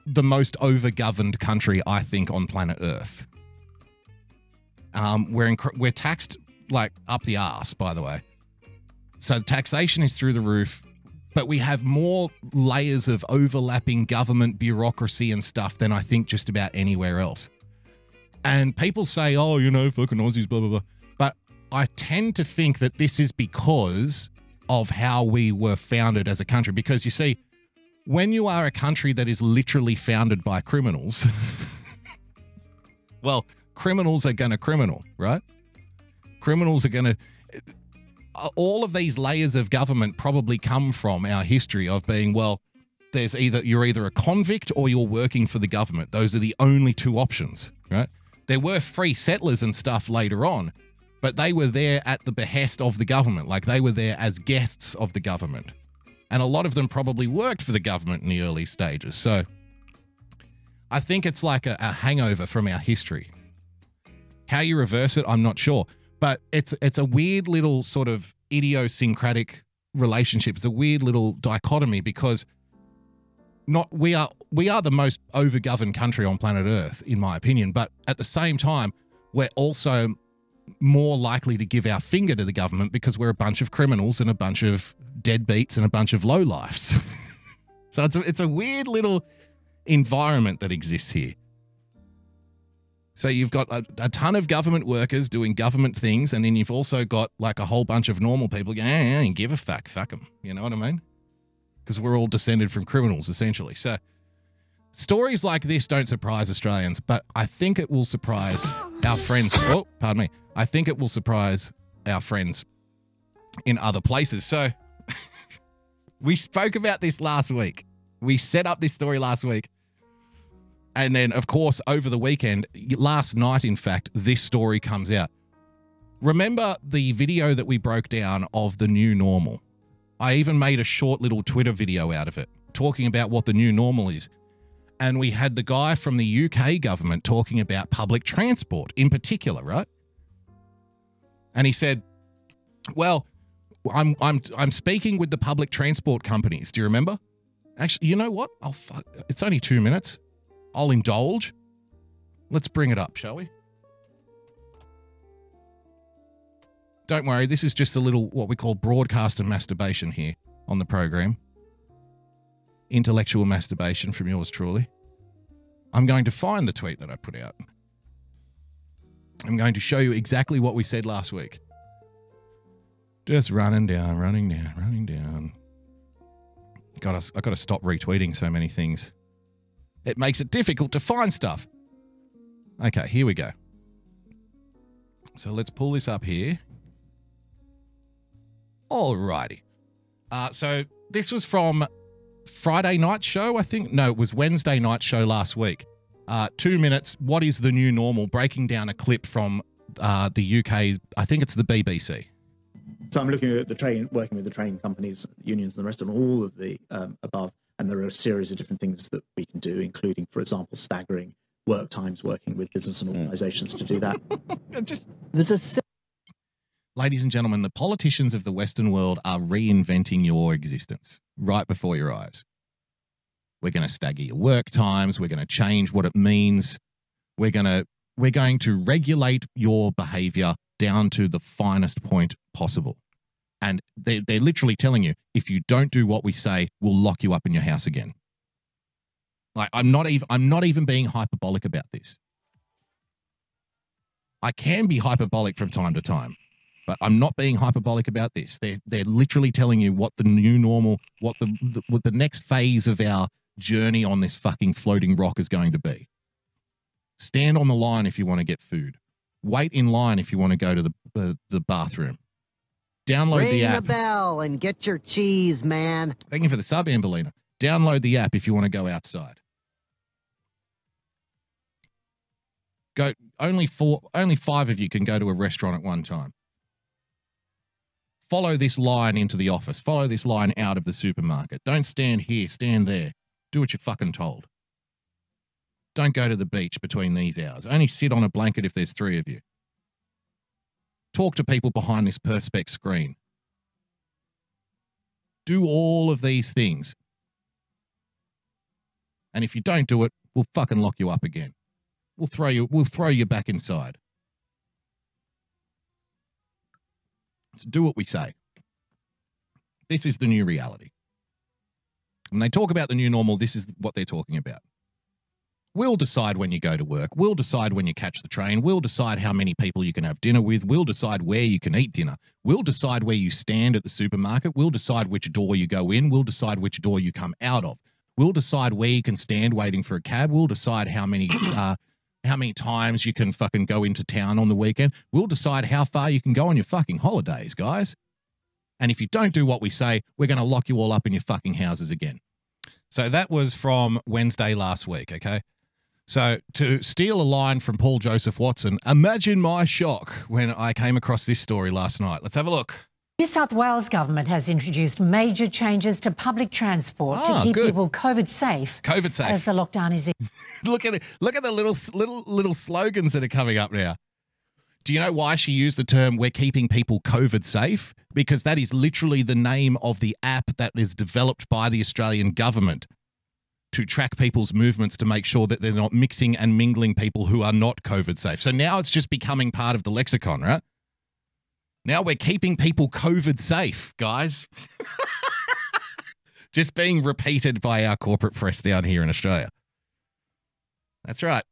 the most overgoverned country, I think, on planet Earth. Um, we're inc- we're taxed like up the arse, by the way. So taxation is through the roof, but we have more layers of overlapping government bureaucracy and stuff than I think just about anywhere else. And people say, oh, you know, fucking Aussies, blah, blah, blah. But I tend to think that this is because of how we were founded as a country. Because you see, when you are a country that is literally founded by criminals, well, criminals are going to criminal, right? Criminals are going to. All of these layers of government probably come from our history of being, well, there's either you're either a convict or you're working for the government. Those are the only two options, right? There were free settlers and stuff later on, but they were there at the behest of the government. Like they were there as guests of the government. And a lot of them probably worked for the government in the early stages. So I think it's like a, a hangover from our history. How you reverse it, I'm not sure. But it's it's a weird little sort of idiosyncratic relationship. It's a weird little dichotomy because not we are we are the most overgoverned country on planet Earth, in my opinion. But at the same time, we're also more likely to give our finger to the government because we're a bunch of criminals and a bunch of deadbeats and a bunch of lowlifes. so it's a, it's a weird little environment that exists here. So you've got a, a ton of government workers doing government things, and then you've also got like a whole bunch of normal people going, eh, eh, give a fuck, fuck them. You know what I mean? Because we're all descended from criminals, essentially. So stories like this don't surprise Australians, but I think it will surprise our friends. Oh, pardon me. I think it will surprise our friends in other places. So we spoke about this last week. We set up this story last week. And then, of course, over the weekend, last night, in fact, this story comes out. Remember the video that we broke down of the new normal? I even made a short little Twitter video out of it, talking about what the new normal is. And we had the guy from the UK government talking about public transport in particular, right? And he said, Well, I'm I'm I'm speaking with the public transport companies. Do you remember? Actually, you know what? I'll fuck. It's only two minutes. I'll indulge. Let's bring it up, shall we? Don't worry, this is just a little what we call broadcast broadcaster masturbation here on the program. Intellectual masturbation from yours truly. I'm going to find the tweet that I put out. I'm going to show you exactly what we said last week. Just running down, running down, running down. Got us. I got to stop retweeting so many things. It makes it difficult to find stuff. Okay, here we go. So let's pull this up here. Alrighty. Uh, so this was from Friday night show, I think. No, it was Wednesday night show last week. Uh, two minutes. What is the new normal? Breaking down a clip from uh, the UK. I think it's the BBC. So I'm looking at the train, working with the train companies, unions, and the rest of all of the um, above, and there are a series of different things that we can do, including, for example, staggering work times, working with business and hmm. organisations to do that. Just there's a. Ladies and gentlemen, the politicians of the Western world are reinventing your existence right before your eyes. We're going to stagger your work times. We're going to change what it means. We're going to we're going to regulate your behavior down to the finest point possible. And they, they're literally telling you if you don't do what we say, we'll lock you up in your house again. Like I'm not even I'm not even being hyperbolic about this. I can be hyperbolic from time to time, but I'm not being hyperbolic about this. They're they're literally telling you what the new normal, what the, the what the next phase of our journey on this fucking floating rock is going to be. Stand on the line if you want to get food. Wait in line if you want to go to the uh, the bathroom. Download Ring the the app. bell and get your cheese, man. Thank you for the sub, Amberlina. Download the app if you want to go outside. Go only four, only five of you can go to a restaurant at one time. Follow this line into the office. Follow this line out of the supermarket. Don't stand here, stand there. Do what you're fucking told. Don't go to the beach between these hours. Only sit on a blanket if there's three of you. Talk to people behind this Perspex screen. Do all of these things. And if you don't do it, we'll fucking lock you up again. We'll throw you we'll throw you back inside. So do what we say. This is the new reality. When they talk about the new normal, this is what they're talking about. We'll decide when you go to work. We'll decide when you catch the train. We'll decide how many people you can have dinner with. We'll decide where you can eat dinner. We'll decide where you stand at the supermarket. We'll decide which door you go in. We'll decide which door you come out of. We'll decide where you can stand waiting for a cab. We'll decide how many uh, how many times you can fucking go into town on the weekend. We'll decide how far you can go on your fucking holidays, guys. And if you don't do what we say, we're going to lock you all up in your fucking houses again. So that was from Wednesday last week, okay? So to steal a line from Paul Joseph Watson, imagine my shock when I came across this story last night. Let's have a look. New South Wales government has introduced major changes to public transport Ah, to keep good. people COVID safe. COVID safe. As the lockdown is in. look at it. Look at the little little little slogans that are coming up now. Do you know why she used the term "we're keeping people COVID safe"? Because that is literally the name of the app that is developed by the Australian government to track people's movements to make sure that they're not mixing and mingling people who are not COVID safe. So now it's just becoming part of the lexicon, right? Now we're keeping people COVID safe, guys. just being repeated by our corporate press down here in Australia. That's right.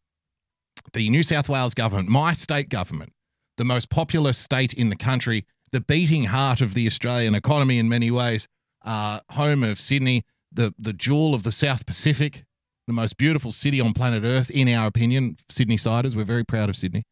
The New South Wales government, my state government, the most populous state in the country, the beating heart of the Australian economy in many ways, uh, home of Sydney, the, the jewel of the South Pacific, the most beautiful city on planet Earth, in our opinion. Sydney Siders, we're very proud of Sydney.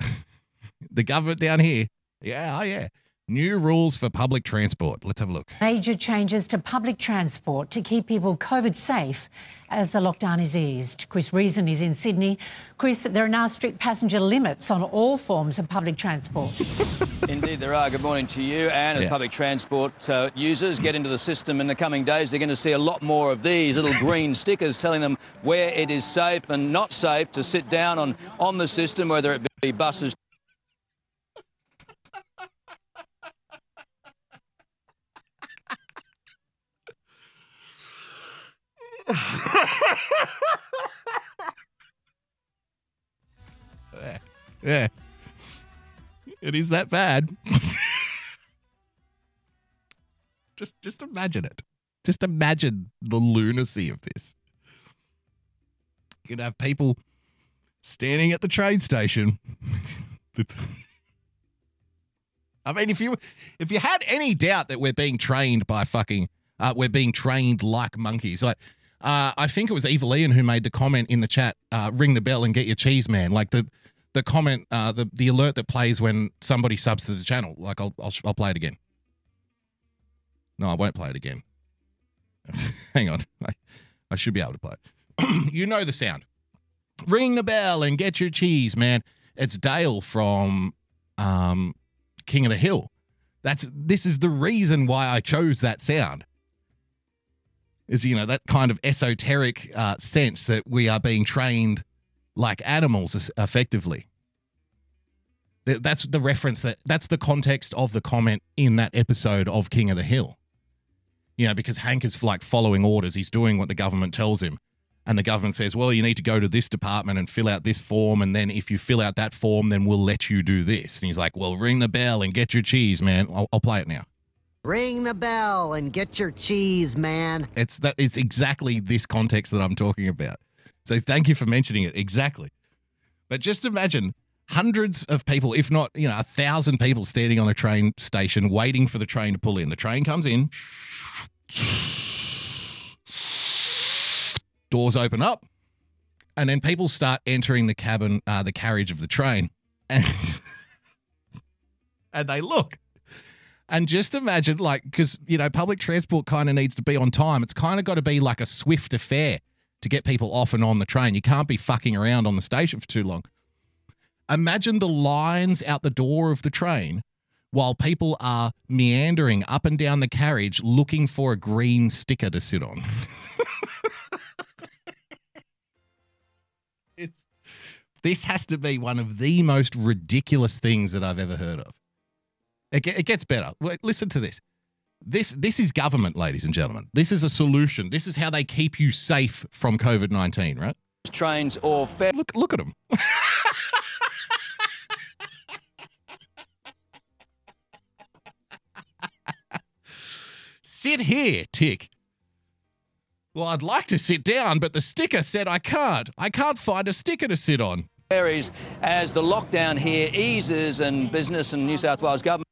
the government down here, yeah, oh yeah. New rules for public transport. Let's have a look. major changes to public transport to keep people COVID safe as the lockdown is eased. Chris Reason is in Sydney. Chris, there are now strict passenger limits on all forms of public transport. Indeed, there are. Good morning to you. And as Yeah. public transport uh, users get into the system in the coming days, they're going to see a lot more of these little green stickers telling them where it is safe and not safe to sit down on, on the system, whether it be buses. Yeah. It is that bad. just just imagine it. Just imagine the lunacy of this. You could have people standing at the train station. I mean, if you if you had any doubt that we're being trained by fucking uh, we're being trained like monkeys, like uh, I think it was Eva Ian who made the comment in the chat, uh, "Ring the bell and get your cheese, man." Like the the comment, uh, the the alert that plays when somebody subs to the channel. Like I'll I'll, I'll play it again. No, I won't play it again. Hang on, I, I should be able to play it. you know the sound. Ring the bell and get your cheese, man. It's Dale from um, King of the Hill. That's this is the reason why I chose that sound. Is you know that kind of esoteric uh, sense that we are being trained like animals effectively. That's the reference that that's the context of the comment in that episode of King of the Hill. You know, because Hank is like following orders, he's doing what the government tells him. And the government says, well, you need to go to this department and fill out this form. And then if you fill out that form, then we'll let you do this. And he's like, well, ring the bell and get your cheese, man. I'll, I'll play it now. Ring the bell and get your cheese, man. It's that it's exactly this context that I'm talking about. So thank you for mentioning it. Exactly. But just imagine hundreds of people, if not, you know, a thousand people standing on a train station waiting for the train to pull in. The train comes in, doors open up, and then people start entering the cabin, uh, the carriage of the train, and and they look. And just imagine, like, because, you know, public transport kind of needs to be on time. It's kind of got to be like a swift affair to get people off and on the train. You can't be fucking around on the station for too long. Imagine the lines out the door of the train while people are meandering up and down the carriage looking for a green sticker to sit on. this has to be one of the most ridiculous things that I've ever heard of. It, it gets better. Wait, Listen to this. This this is government, ladies and gentlemen. This is a solution. This is how they keep you safe from COVID nineteen, right? Trains or fair. Look look at them. sit here, tick. Well, I'd like to sit down, but the sticker said I can't. I can't find a sticker to sit on. Ferries as the lockdown here eases and business and New South Wales government.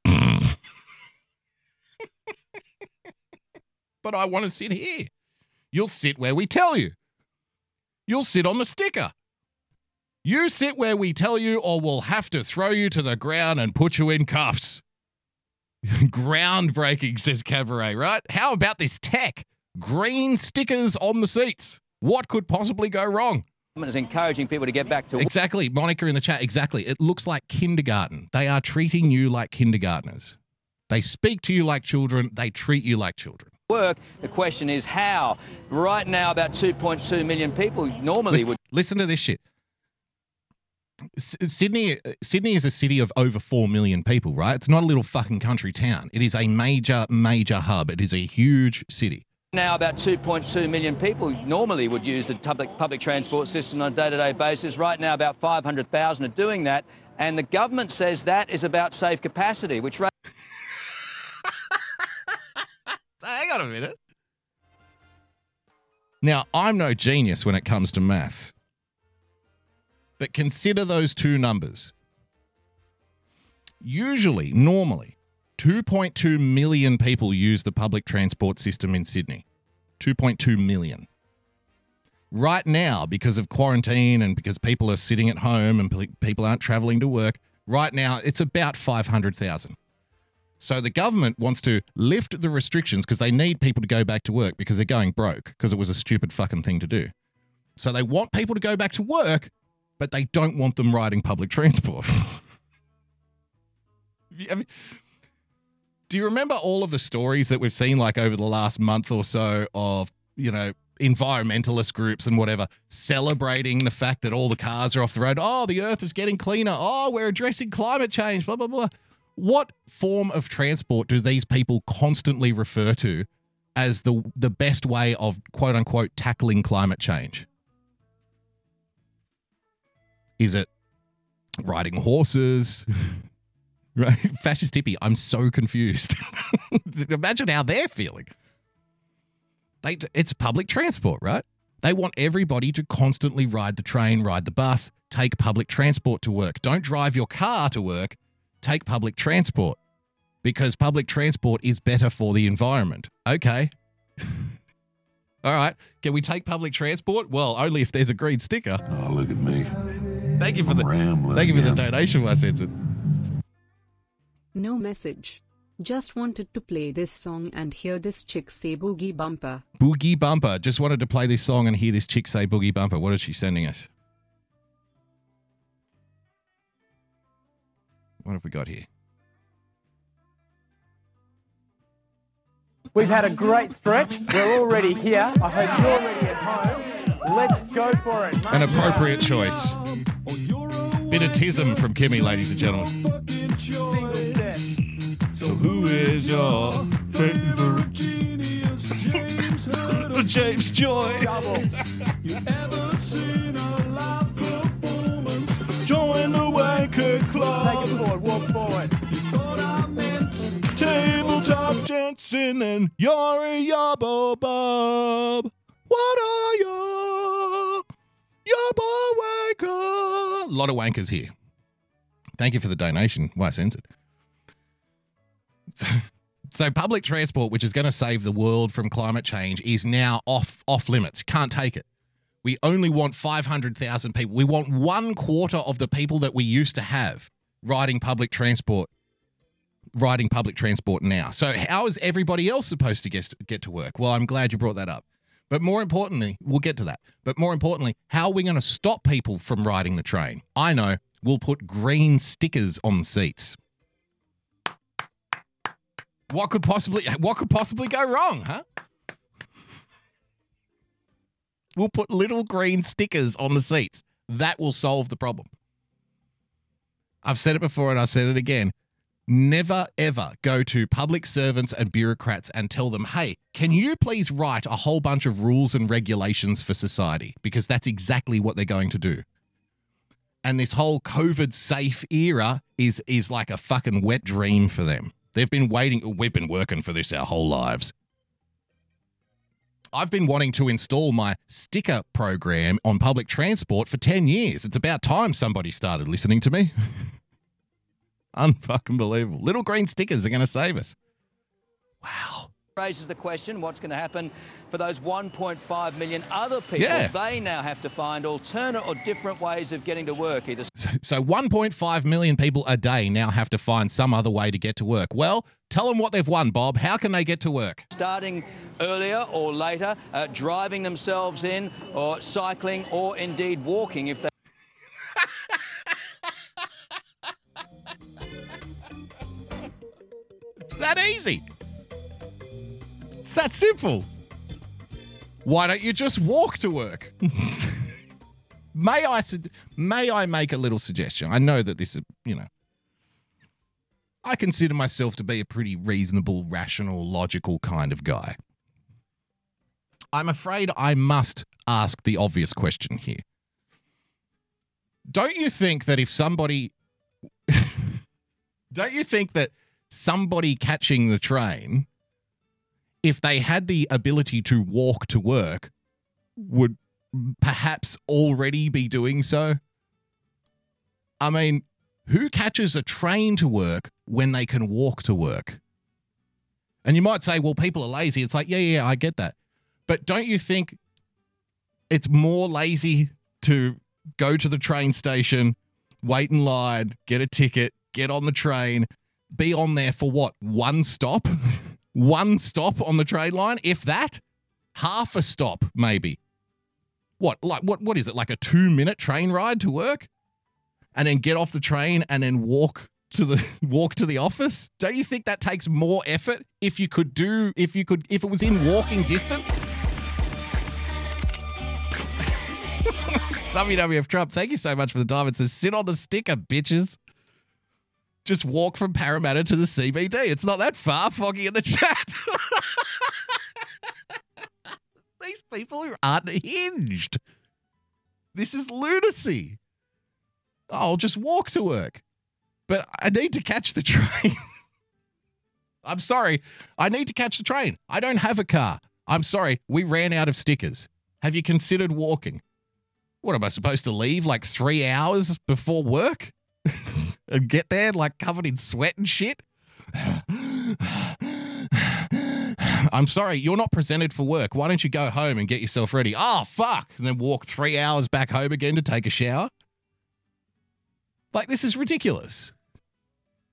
But I want to sit here. You'll sit where we tell you. You'll sit on the sticker. You sit where we tell you, or we'll have to throw you to the ground and put you in cuffs. Groundbreaking, says Cabaret, right? How about this tech? Green stickers on the seats. What could possibly go wrong? is encouraging people to get back to. Exactly. Monica in the chat. Exactly. It looks like kindergarten. They are treating you like kindergartners. They speak to you like children. They treat you like children. Work. The question is how. Right now, about 2.2 million people normally Listen, would. listen to this shit. S- Sydney, uh, Sydney is a city of over four million people, right? It's not a little fucking country town. It is a major, major hub. It is a huge city. Now, about 2.2 million people normally would use the public public transport system on a day-to-day basis. Right now, about 500,000 are doing that, and the government says that is about safe capacity, which. Hang on a minute. Now, I'm no genius when it comes to maths, but consider those two numbers. Usually, normally, 2.2 million people use the public transport system in Sydney. 2.2 million. Right now, because of quarantine and because people are sitting at home and people aren't traveling to work, right now it's about 500,000. So the government wants to lift the restrictions because they need people to go back to work because they're going broke because it was a stupid fucking thing to do. So they want people to go back to work, but they don't want them riding public transport. Do you remember all of the stories that we've seen like over the last month or so of, you know, environmentalist groups and whatever celebrating the fact that all the cars are off the road? Oh, the earth is getting cleaner. Oh, we're addressing climate change, blah, blah, blah. What form of transport do these people constantly refer to as the the best way of quote unquote tackling climate change? Is it riding horses? Right? Fascist hippie. I'm so confused. Imagine how they're feeling. They, it's public transport, right? They want everybody to constantly ride the train, ride the bus, take public transport to work. Don't drive your car to work, take public transport because public transport is better for the environment. Okay. All right. Can we take public transport? Well, only if there's a green sticker. Oh, look at me. Thank you for the Rambling thank you for the again. donation, my sense. No message. Just wanted to play this song and hear this chick say boogie bumper. Boogie Bumper. Just wanted to play this song and hear this chick say Boogie Bumper. What is she sending us? What have we got here? We've had a great stretch. We're already here. I hope you're already at home. Let's go for it. An appropriate choice. Bit of tism from Kimmy, ladies and gentlemen. So who is your favorite genius? James James Joyce? Join the Wanker Club. Take it forward, walk forward. Tabletop Jensen and Yari Yabo Bob. What are you? Yabo Wanker. A lot of wankers here. Thank you for the donation. Why Censored. So, so public transport, which is going to save the world from climate change, is now off off limits. Can't take it. We only want 500,000 people. We want one quarter of the people that we used to have riding public transport riding public transport now. So how is everybody else supposed to get get to work? Well, I'm glad you brought that up. But more importantly, we'll get to that. But more importantly, how are we going to stop people from riding the train? I know. We'll put green stickers on seats. What could possibly what could possibly go wrong, huh? We'll put little green stickers on the seats. That will solve the problem. I've said it before and I've said it again. Never ever go to public servants and bureaucrats and tell them, hey, can you please write a whole bunch of rules and regulations for society? Because that's exactly what they're going to do. And this whole COVID safe era is is like a fucking wet dream for them. They've been waiting, we've been working for this our whole lives. I've been wanting to install my sticker program on public transport for 10 years. It's about time somebody started listening to me. Unfucking believable. Little green stickers are going to save us. Wow. Raises the question what's going to happen for those 1.5 million other people? Yeah. They now have to find alternate or different ways of getting to work, either So 1.5 million people a day now have to find some other way to get to work. Well, tell them what they've won, Bob. How can they get to work? starting earlier or later, uh, driving themselves in, or cycling, or indeed walking if they. It's that easy. It's that simple. Why don't you just walk to work? may I may I make a little suggestion? I know that this is, you know, I consider myself to be a pretty reasonable, rational, logical kind of guy. I'm afraid I must ask the obvious question here. Don't you think that if somebody don't you think that somebody catching the train if they had the ability to walk to work would perhaps already be doing so i mean who catches a train to work when they can walk to work. And you might say well people are lazy. It's like yeah yeah i get that. But don't you think it's more lazy to go to the train station wait in line get a ticket get on the train be on there for what one stop? One stop on the train line? If that half a stop maybe. What like what what is it like a 2 minute train ride to work? And then get off the train and then walk to the walk to the office don't you think that takes more effort if you could do if you could if it was in walking distance WWF Trump, thank you so much for the. It says, sit on the sticker, bitches. Just walk from Parramatta to the CBD. It's not that far, Foggy in the chat. These people who are unhinged. This is lunacy. I'll just walk to work. But I need to catch the train. I'm sorry. I need to catch the train. I don't have a car. I'm sorry. We ran out of stickers. Have you considered walking? What am I supposed to leave like three hours before work and get there like covered in sweat and shit? I'm sorry, you're not presented for work. Why don't you go home and get yourself ready? Oh, fuck. And then walk three hours back home again to take a shower? Like, this is ridiculous.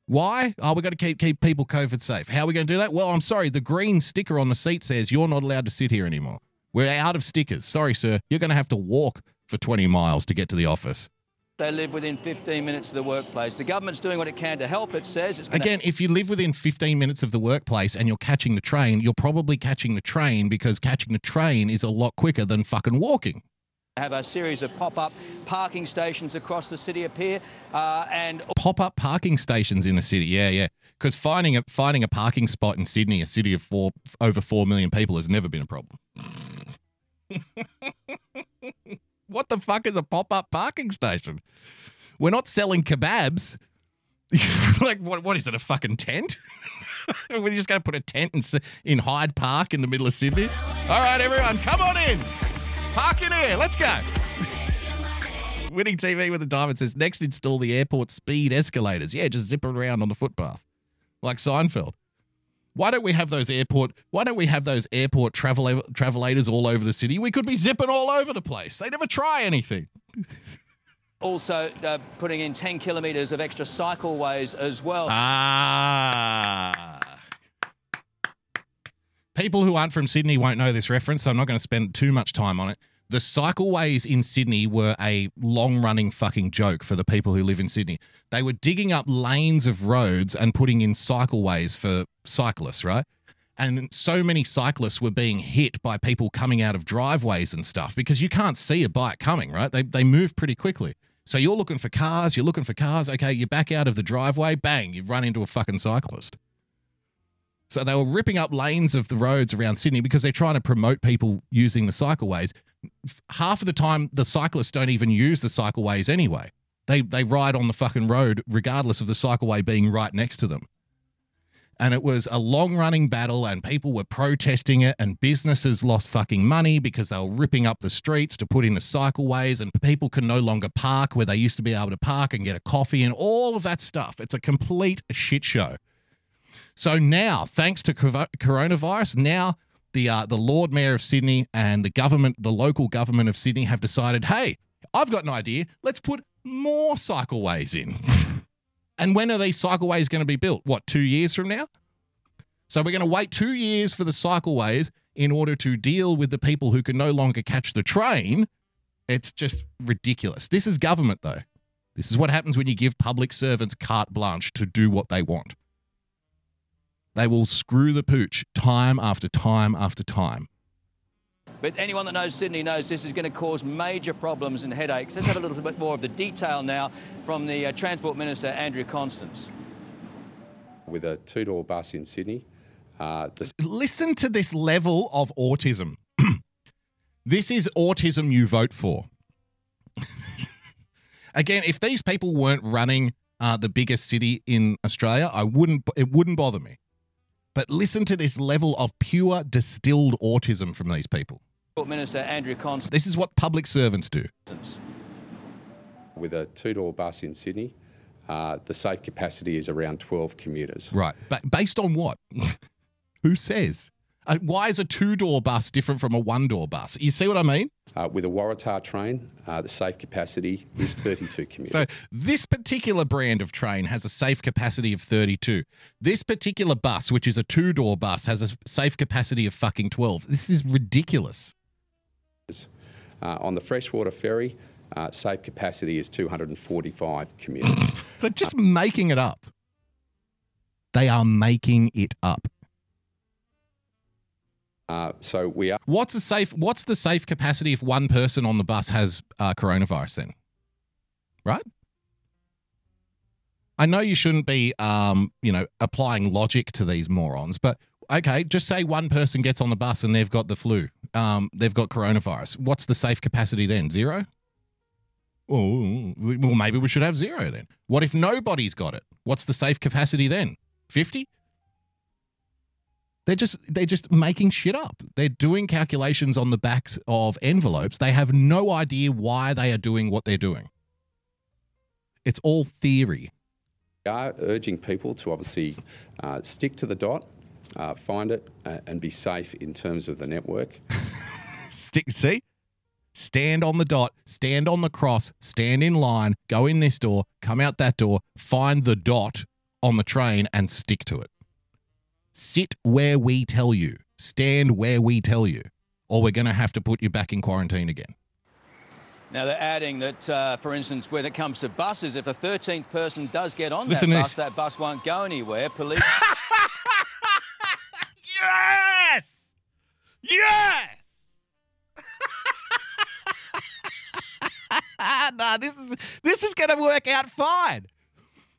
Why? Oh, we got to keep keep people COVID safe. How are we going to do that? Well, I'm sorry. The green sticker on the seat says you're not allowed to sit here anymore. We're out of stickers. Sorry, sir. You're going to have to walk for 20 miles to get to the office. They live within 15 minutes of the workplace. The government's doing what it can to help. It says it's Again, if you live within 15 minutes of the workplace and you're catching the train, you're probably catching the train because catching the train is a lot quicker than fucking walking. Have a series of pop-up parking stations across the city appear, uh, and Pop up parking stations in the city. Yeah, yeah. Because finding a finding a parking spot in Sydney, a city of four over four million people, has never been a problem. what the fuck is a pop up parking station? We're not selling kebabs. like what? What is it? A fucking tent? We're just going to put a tent in, in Hyde Park in the middle of Sydney. All right, everyone, come on in. Park in here. Let's go. Winning TV with a diamond says next install the airport speed escalators. Yeah, just zip around on the footpath, like Seinfeld. Why don't we have those airport? Why don't we have those airport travel travelators all over the city? We could be zipping all over the place. They never try anything. also uh, putting in 10 kilometres of extra cycleways as well. Ah. People who aren't from Sydney won't know this reference, so I'm not going to spend too much time on it. The cycleways in Sydney were a long running fucking joke for the people who live in Sydney. They were digging up lanes of roads and putting in cycleways for cyclists, right? And so many cyclists were being hit by people coming out of driveways and stuff because you can't see a bike coming, right? They, they move pretty quickly. So you're looking for cars, you're looking for cars. Okay, you back out of the driveway, bang, you've run into a fucking cyclist. So they were ripping up lanes of the roads around Sydney because they're trying to promote people using the cycleways. Half of the time, the cyclists don't even use the cycleways anyway. They they ride on the fucking road regardless of the cycleway being right next to them. And it was a long running battle, and people were protesting it, and businesses lost fucking money because they were ripping up the streets to put in the cycleways, and people can no longer park where they used to be able to park and get a coffee and all of that stuff. It's a complete shit show. So now, thanks to coronavirus, now the uh, the Lord Mayor of Sydney and the government, the local government of Sydney, have decided, hey, I've got an idea. Let's put more cycleways in. and when are these cycleways going to be built? What, two years from now? So we're going to wait two years for the cycleways in order to deal with the people who can no longer catch the train. It's just ridiculous. This is government, though. This is what happens when you give public servants carte blanche to do what they want. They will screw the pooch time after time after time. But anyone that knows Sydney knows this is going to cause major problems and headaches. Let's have a little bit more of the detail now from the uh, Transport Minister, Andrew Constance. With a two door bus in Sydney, uh, the Listen to this level of autism. this is autism you vote for. Again, if these people weren't running uh, the biggest city in Australia, I wouldn't. It wouldn't bother me. But listen to this level of pure distilled autism from these people. Transport Minister, Andrew Constance. This is what public servants do. with a two door bus in Sydney, uh, the safe capacity is around 12 commuters. Right. But based on what? Who says? Uh, why is a two door bus different from a one door bus? You see what I mean? Uh, with a Waratah train, uh, the safe capacity is 32 commuters. So this particular brand of train has a safe capacity of 32. This particular bus, which is a two-door bus, has a safe capacity of fucking 12. This is ridiculous. Uh, on the freshwater ferry, uh, safe capacity is 245 commuters. They're just making it up. They are making it up. Uh, so we are. What's the safe what's the safe capacity if one person on the bus has uh, coronavirus then? Right? I know you shouldn't be um, you know, applying logic to these morons, but okay, just say one person gets on the bus and they've got the flu. Um, they've got coronavirus. What's the safe capacity then? Zero? Oh, well, maybe we should have zero then. What if nobody's got it? What's the safe capacity then? 50? They're just they're just making shit up. They're doing calculations on the backs of envelopes. They have no idea why they are doing what they're doing. It's all theory. We are urging people to obviously uh, stick to the dot, uh, find it, uh, and be safe in terms of the network. Stick see? Stand on the dot, stand on the cross, stand in line, go in this door, come out that door, find the dot on the train and stick to it. Sit where we tell you. Stand where we tell you. Or we're going to have to put you back in quarantine again. Now they're adding that, uh, for instance, when it comes to buses, if a 13th person does get on Listen that bus, that bus won't go anywhere. Police. Yes! Yes! nah, this is this is going to work out fine.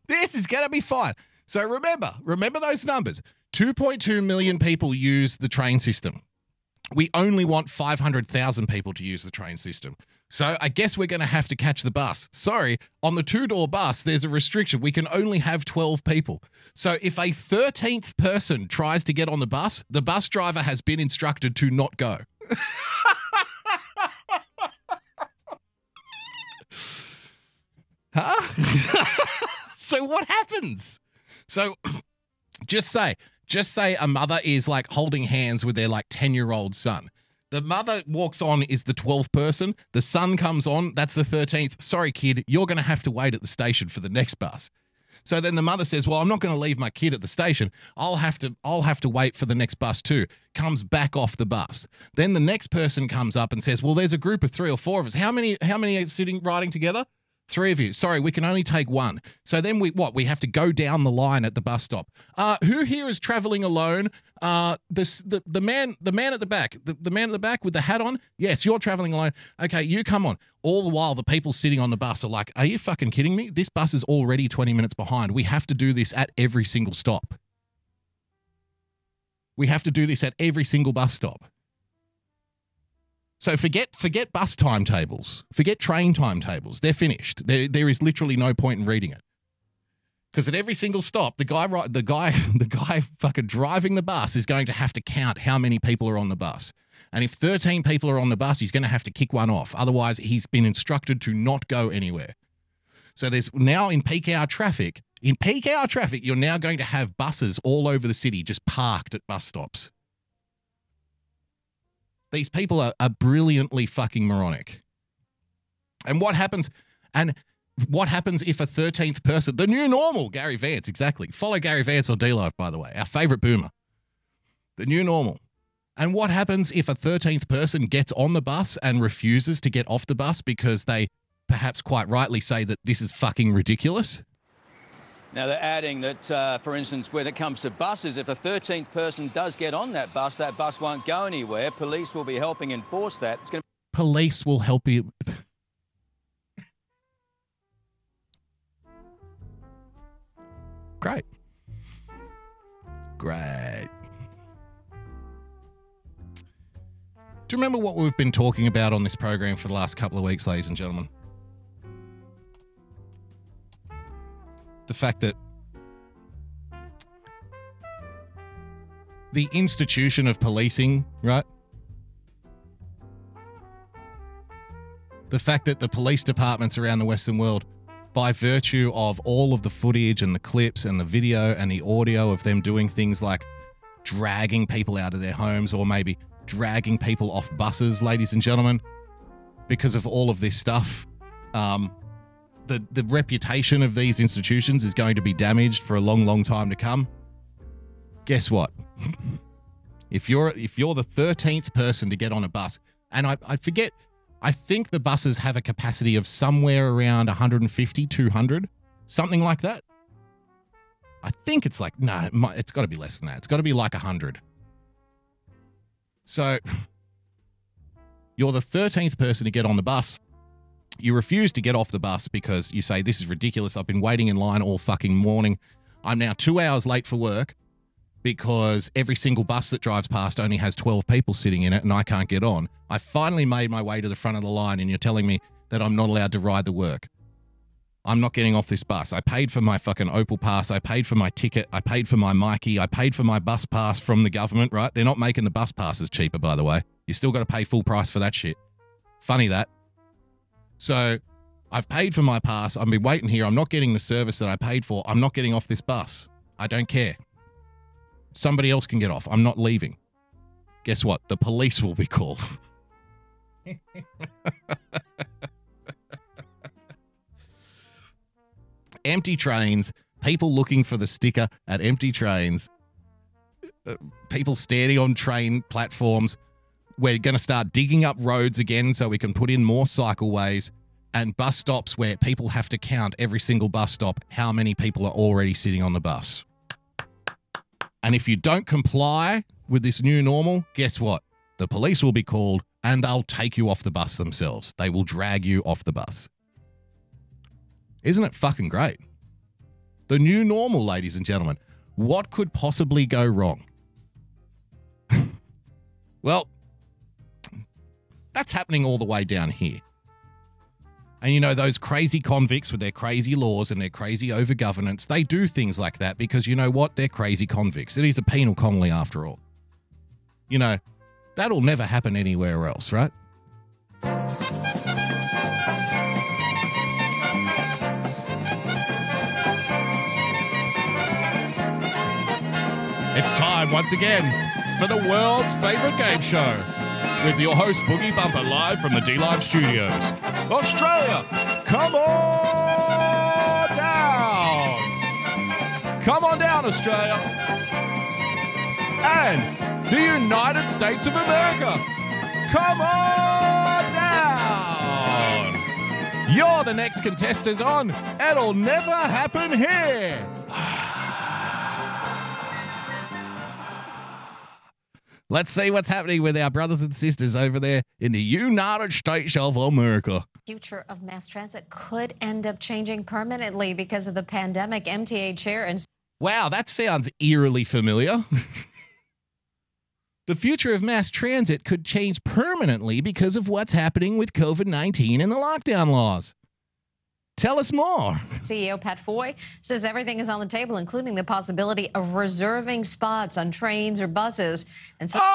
This is going to be fine. So remember, remember those numbers. 2.2 million people use the train system. We only want 500,000 people to use the train system. So I guess we're going to have to catch the bus. Sorry, on the two-door bus there's a restriction. We can only have 12 people. So if a 13th person tries to get on the bus, the bus driver has been instructed to not go. huh? so what happens? So just say, just say a mother is like holding hands with their like 10 year old son. The mother walks on is the 12th person. The son comes on, that's the 13th. Sorry, kid, you're going to have to wait at the station for the next bus. So then the mother says, "Well, I'm not going to leave my kid at the station. I'll have to I'll have to wait for the next bus too." Comes back off the bus. Then the next person comes up and says, "Well, there's a group of 3 or 4 of us. How many how many are sitting riding together?" Three of you. Sorry, we can only take one. So then we what? We have to go down the line at the bus stop. Uh, who here is traveling alone? Uh, this the the man the man at the back the, the man at the back with the hat on. Yes, you're traveling alone. Okay, you come on. All the while, the people sitting on the bus are like, "Are you fucking kidding me? This bus is already 20 minutes behind. We have to do this at every single stop. We have to do this at every single bus stop." So forget forget bus timetables, forget train timetables. They're finished. There, there is literally no point in reading it. Because at every single stop, the guy the guy the guy fucking driving the bus is going to have to count how many people are on the bus. And if 13 people are on the bus, he's going to have to kick one off. Otherwise, he's been instructed to not go anywhere. So there's now in peak hour traffic In peak hour traffic, you're now going to have buses all over the city just parked at bus stops. These people are, are brilliantly fucking moronic. And what happens? And what happens if a 13th person, the new normal, Gary Vance, exactly. Follow Gary Vance on D Live, by the way, our favorite boomer. The new normal. And what happens if a 13th person gets on the bus and refuses to get off the bus because they perhaps quite rightly say that this is fucking ridiculous? Now, they're adding that, uh, for instance, when it comes to buses, if a 13th person does get on that bus, that bus won't go anywhere. Police will be helping enforce that. It's going to Police will help you. Great. Great. Do you remember what we've been talking about on this program for the last couple of weeks, ladies and gentlemen? The fact that the institution of policing, right? The fact that the police departments around the Western world, by virtue of all of the footage and the clips and the video and the audio of them doing things like dragging people out of their homes or maybe dragging people off buses, ladies and gentlemen, because of all of this stuff, um, the, the reputation of these institutions is going to be damaged for a long, long time to come. Guess what? if you're if you're the 13th person to get on a bus, and I, I forget, I think the buses have a capacity of somewhere around 150, 200, something like that. I think it's like, no, might, it's got to be less than that. It's got to be like 100. So you're the 13th person to get on the bus. You refuse to get off the bus because you say, This is ridiculous. I've been waiting in line all fucking morning. I'm now two hours late for work because every single bus that drives past only has 12 people sitting in it and I can't get on. I finally made my way to the front of the line and you're telling me that I'm not allowed to ride the work. I'm not getting off this bus. I paid for my fucking Opal pass. I paid for my ticket. I paid for my Myki. I paid for my bus pass from the government, right? They're not making the bus passes cheaper, by the way. You still got to pay full price for that shit. Funny that. So I've paid for my pass. I've been waiting here. I'm not getting the service that I paid for. I'm not getting off this bus. I don't care. Somebody else can get off. I'm not leaving. Guess what? The police will be called. empty trains, people looking for the sticker at empty trains, uh, people standing on train platforms. We're going to start digging up roads again so we can put in more cycleways and bus stops where people have to count every single bus stop how many people are already sitting on the bus. And if you don't comply with this new normal, guess what? The police will be called and they'll take you off the bus themselves. They will drag you off the bus. Isn't it fucking great? The new normal, ladies and gentlemen. What could possibly go wrong? well, that's happening all the way down here. And you know, those crazy convicts with their crazy laws and their crazy over governance, they do things like that because you know what? They're crazy convicts. It is a penal colony after all. You know, that'll never happen anywhere else, right? It's time once again for the world's favorite game show with your host Boogie Bumper live from the D Live studios. Australia, come on down. Come on down, Australia. And the United States of America, come on down. You're the next contestant on It'll Never Happen Here. Let's see what's happening with our brothers and sisters over there in the United States of America. future of mass transit could end up changing permanently because of the pandemic. MTA chair and Wow, that sounds eerily familiar. the future of mass transit could change permanently because of what's happening with COVID 19 and the lockdown laws. Tell us more. CEO Pat Foye says everything is on the table, including the possibility of reserving spots on trains or buses. And so- Oh!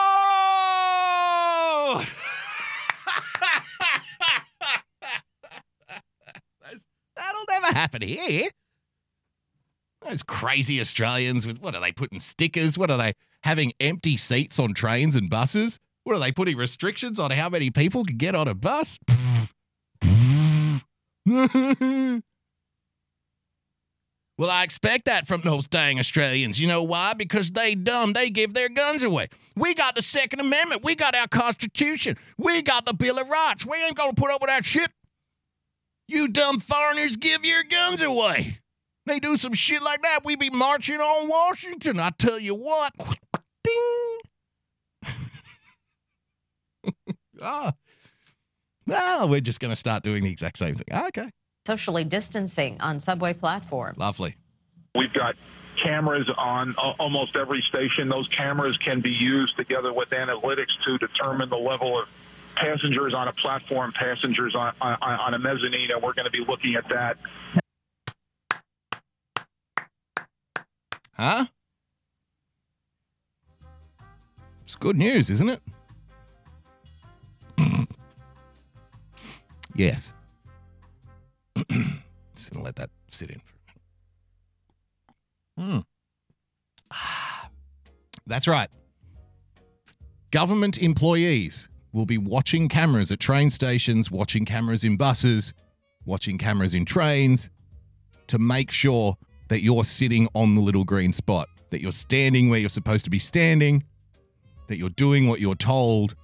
That'll never happen here. Those crazy Australians with what are they putting stickers? What are they having empty seats on trains and buses? What are they putting restrictions on how many people can get on a bus? well, I expect that from those dang Australians. You know why? Because they dumb. They give their guns away. We got the Second Amendment. We got our Constitution. We got the Bill of Rights. We ain't gonna put up with that shit. You dumb foreigners give your guns away. They do some shit like that, we be marching on Washington. I tell you what. Ding. ah. Well, we're just going to start doing the exact same thing. Ah, Okay. Socially distancing on subway platforms. Lovely. We've got cameras on a- almost every station. Those cameras can be used together with analytics to determine the level of passengers on a platform, passengers on, on, on a mezzanine, and we're going to be looking at that. Huh? It's good news, isn't it? Yes. Just gonna let that sit in for a minute. Hmm. That's right. Government employees will be watching cameras at train stations, watching cameras in buses, watching cameras in trains to make sure that you're sitting on the little green spot, that you're standing where you're supposed to be standing, that you're doing what you're told,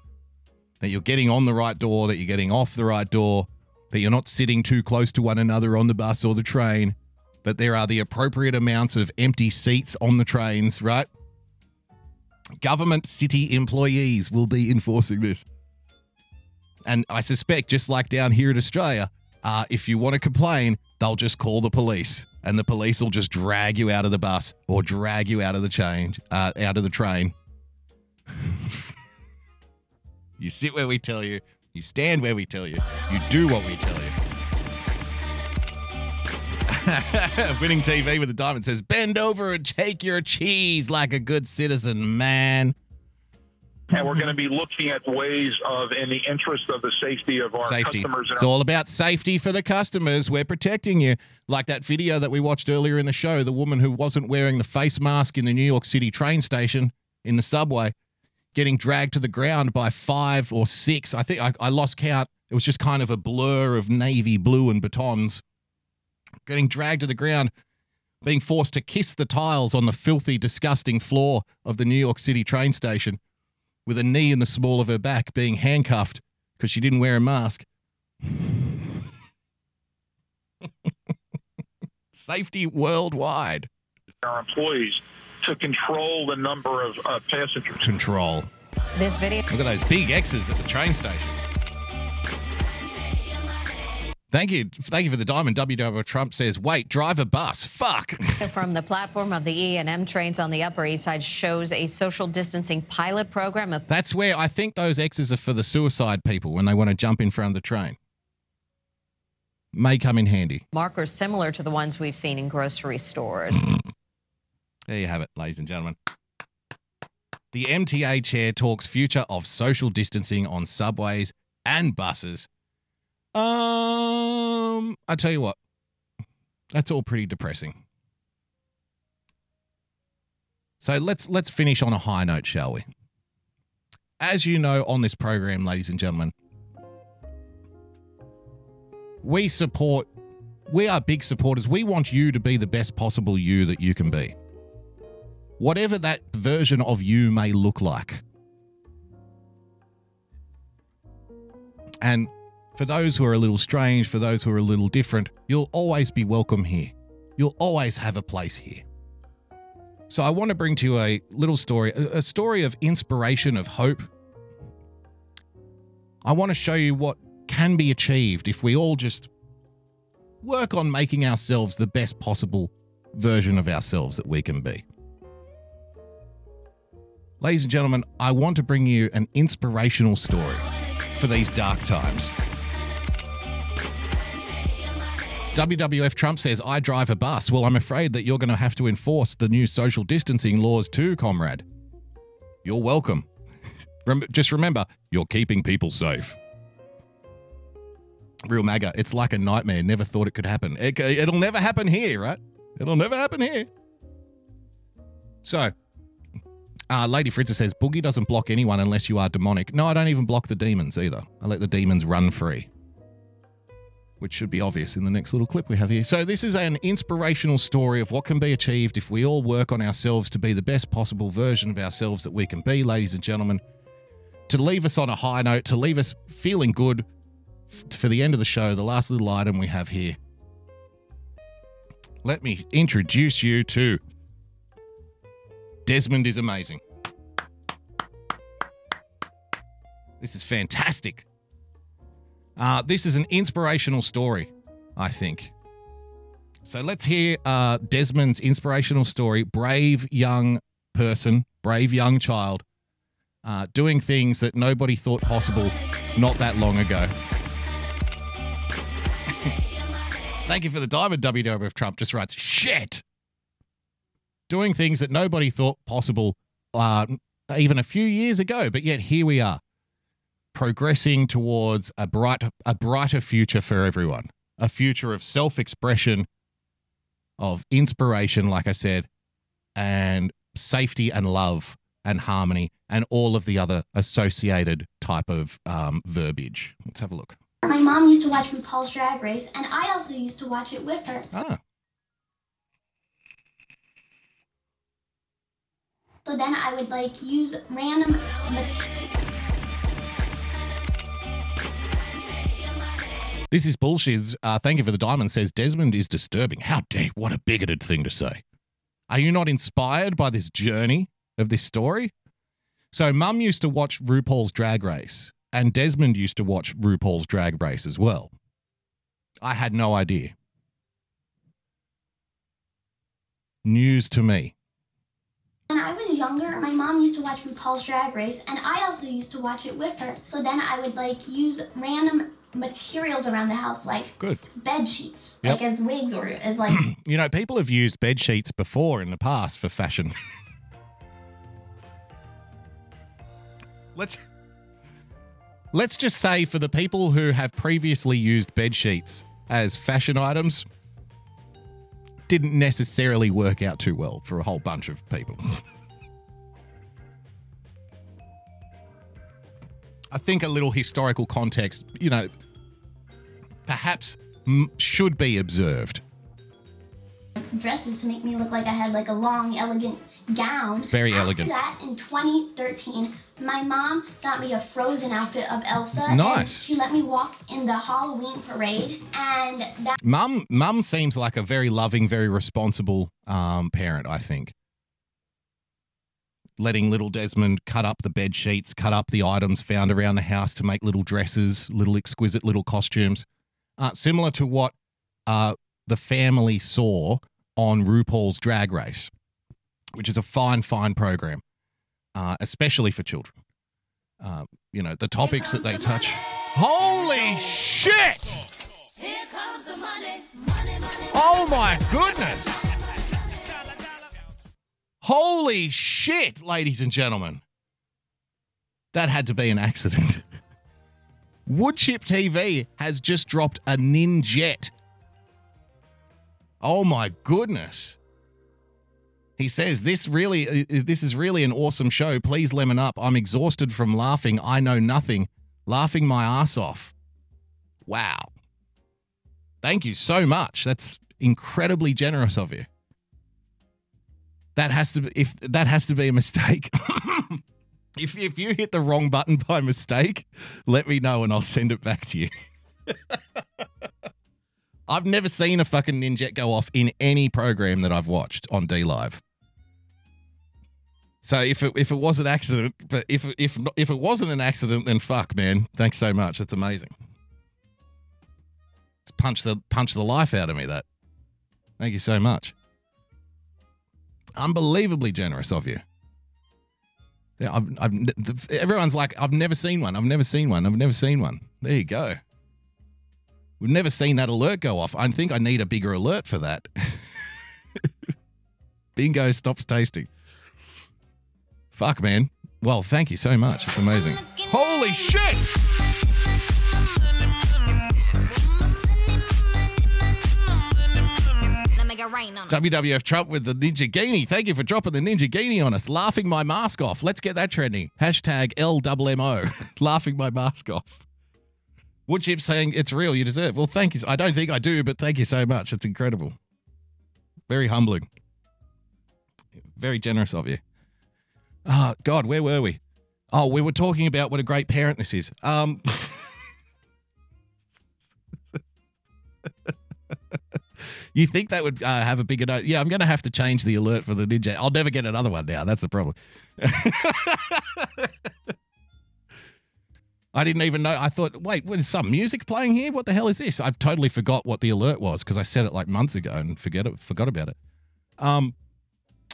that you're getting on the right door, that you're getting off the right door, that you're not sitting too close to one another on the bus or the train, that there are the appropriate amounts of empty seats on the trains, right? Government city employees will be enforcing this. And I suspect, just like down here in Australia, uh, if you want to complain, they'll just call the police, and the police will just drag you out of the bus or drag you out of the change, uh, out of the train. you sit where we tell you. You stand where we tell you. You do what we tell you. Winning TV with a diamond says, "Bend over and take your cheese like a good citizen, man." And we're going to be looking at ways of, in the interest of the safety of our safety. customers. It's all about safety for the customers. We're protecting you. Like that video that we watched earlier in the show, the woman who wasn't wearing the face mask in the New York City train station in the subway, getting dragged to the ground by five or six. I think I, I lost count. It was just kind of a blur of navy blue and batons. Getting dragged to the ground, being forced to kiss the tiles on the filthy, disgusting floor of the New York City train station with a knee in the small of her back, being handcuffed because she didn't wear a mask. Safety worldwide. our employees to control the number of uh, passengers. Control. This video Look at those big X's at the train station. Thank you. Thank you for the diamond. WW Trump says, wait, drive a bus. Fuck. from the platform of the E&M trains on the Upper East Side shows a social distancing pilot program of That's where I think those X's are for the suicide people when they want to jump in front of the train. May come in handy. markers similar to the ones we've seen in grocery stores. There you have it, ladies and gentlemen. The MTA chair talks future of social distancing on subways and buses. Um, I tell you what, that's all pretty depressing. So let's let's finish on a high note, shall we? As you know, on this program, ladies and gentlemen, we support. We are big supporters. We want you to be the best possible you that you can be whatever that version of you may look like. And for those who are a little strange, for those who are a little different, you'll always be welcome here. You'll always have a place here. So I want to bring to you a little story, a story of inspiration, of hope. I want to show you what can be achieved if we all just work on making ourselves the best possible version of ourselves that we can be. Ladies and gentlemen, I want to bring you an inspirational story for these dark times. WWF Trump says, I drive a bus. Well, I'm afraid that you're going to have to enforce the new social distancing laws too, comrade. You're welcome. Just remember, you're keeping people safe. Real MAGA, it's like a nightmare. Never thought it could happen. It, it'll never happen here, right? It'll never happen here. So, uh, Lady Fritza says Boogie doesn't block anyone unless you are demonic. No, I don't even block the demons either. I let the demons run free, which should be obvious in the next little clip we have here. So, this is an inspirational story of what can be achieved if we all work on ourselves to be the best possible version of ourselves that we can be, ladies and gentlemen. To leave us on a high note, to leave us feeling good for the end of the show, the last little item we have here. Let me introduce you to Desmond is amazing. This is fantastic. Uh, this is an inspirational story, I think. So let's hear uh, Desmond's inspirational story. Brave young person, brave young child, uh, doing things that nobody thought possible not that long ago. Thank you for the diamond, WWF Trump just writes, shit! Doing things that nobody thought possible uh, even a few years ago, but yet here we are, progressing towards a bright, a brighter future for everyone, a future of self-expression, of inspiration, like I said, and safety and love and harmony and all of the other associated type of um, verbiage. Let's have a look. My mom used to watch RuPaul's Drag Race, and I also used to watch it with her. Ah. So then I would like use random. This is bullshit. Uh, thank you for the diamond. Says Desmond is disturbing. How dare! What a bigoted thing to say. Are you not inspired by this journey of this story? So, Mum used to watch RuPaul's Drag Race, and Desmond used to watch RuPaul's Drag Race as well. I had no idea. News to me. When I was younger, my mom used to watch RuPaul's Drag Race, and I also used to watch it with her. So then I would like use random materials around the house, like Good. bed sheets, Yep. like as wigs or as like. You know, people have used bed sheets before in the past for fashion. let's let's just say for the people who have previously used bed sheets as fashion items, didn't necessarily work out too well for a whole bunch of people. I think a little historical context, you know, perhaps m- should be observed. dresses to make me look like I had like a long, elegant gown. Very After elegant. that, in 2013, my mom got me a Frozen outfit of Elsa. Nice. she let me walk in the Halloween parade, and that Mum, mum seems like a very loving, very responsible um, parent. I think letting little Desmond cut up the bed sheets, cut up the items found around the house to make little dresses, little exquisite little costumes, uh, similar to what uh, the family saw on RuPaul's Drag Race, which is a fine, fine program, uh, especially for children. Uh, you know the topics that they touch. Holy shit! Oh my goodness! Holy shit, ladies and gentlemen. That had to be an accident. Woodchip TV has just dropped a ninjet. Oh my goodness. He says this really uh, this is really an awesome show. Please lemon up. I'm exhausted from laughing. I know nothing. Laughing my ass off. Wow. Thank you so much. That's incredibly generous of you. That has to be if that has to be a mistake. if if you hit the wrong button by mistake, let me know and I'll send it back to you. I've never seen a fucking ninjet go off in any program that I've watched on D Live. So if it if it was an accident, but if if if it wasn't an accident, then fuck, man. Thanks so much. That's amazing. It's punch the punch the life out of me. That. Thank you so much. Unbelievably generous of you. Yeah, I've, I've, everyone's like, I've never seen one. I've never seen one. I've never seen one. There you go. We've never seen that alert go off. I think I need a bigger alert for that. Bingo stops tasting. Fuck, man. Well, thank you so much. It's amazing. Holy shit! Rain on. WWF Trump with the Ninjaghini. Thank you for dropping the Ninjaghini on us. Laughing my mask off. Let's get that trending. Hashtag LMMO. Laughing my mask off. Wood Chip saying it's real, you deserve. Well, thank you. I don't think I do, but thank you so much. It's incredible. Very humbling. Very generous of you. Oh, God, where were we? Oh, we were talking about what a great parent this is. Um, you think that would uh, have a bigger note? Yeah, I'm going to have to change the alert for the ninja. I'll never get another one now. That's the problem. I didn't even know. I thought, wait, what is some music playing here? What the hell is this? I've totally forgot what the alert was because I said it like months ago and forget it, forgot about it. Um,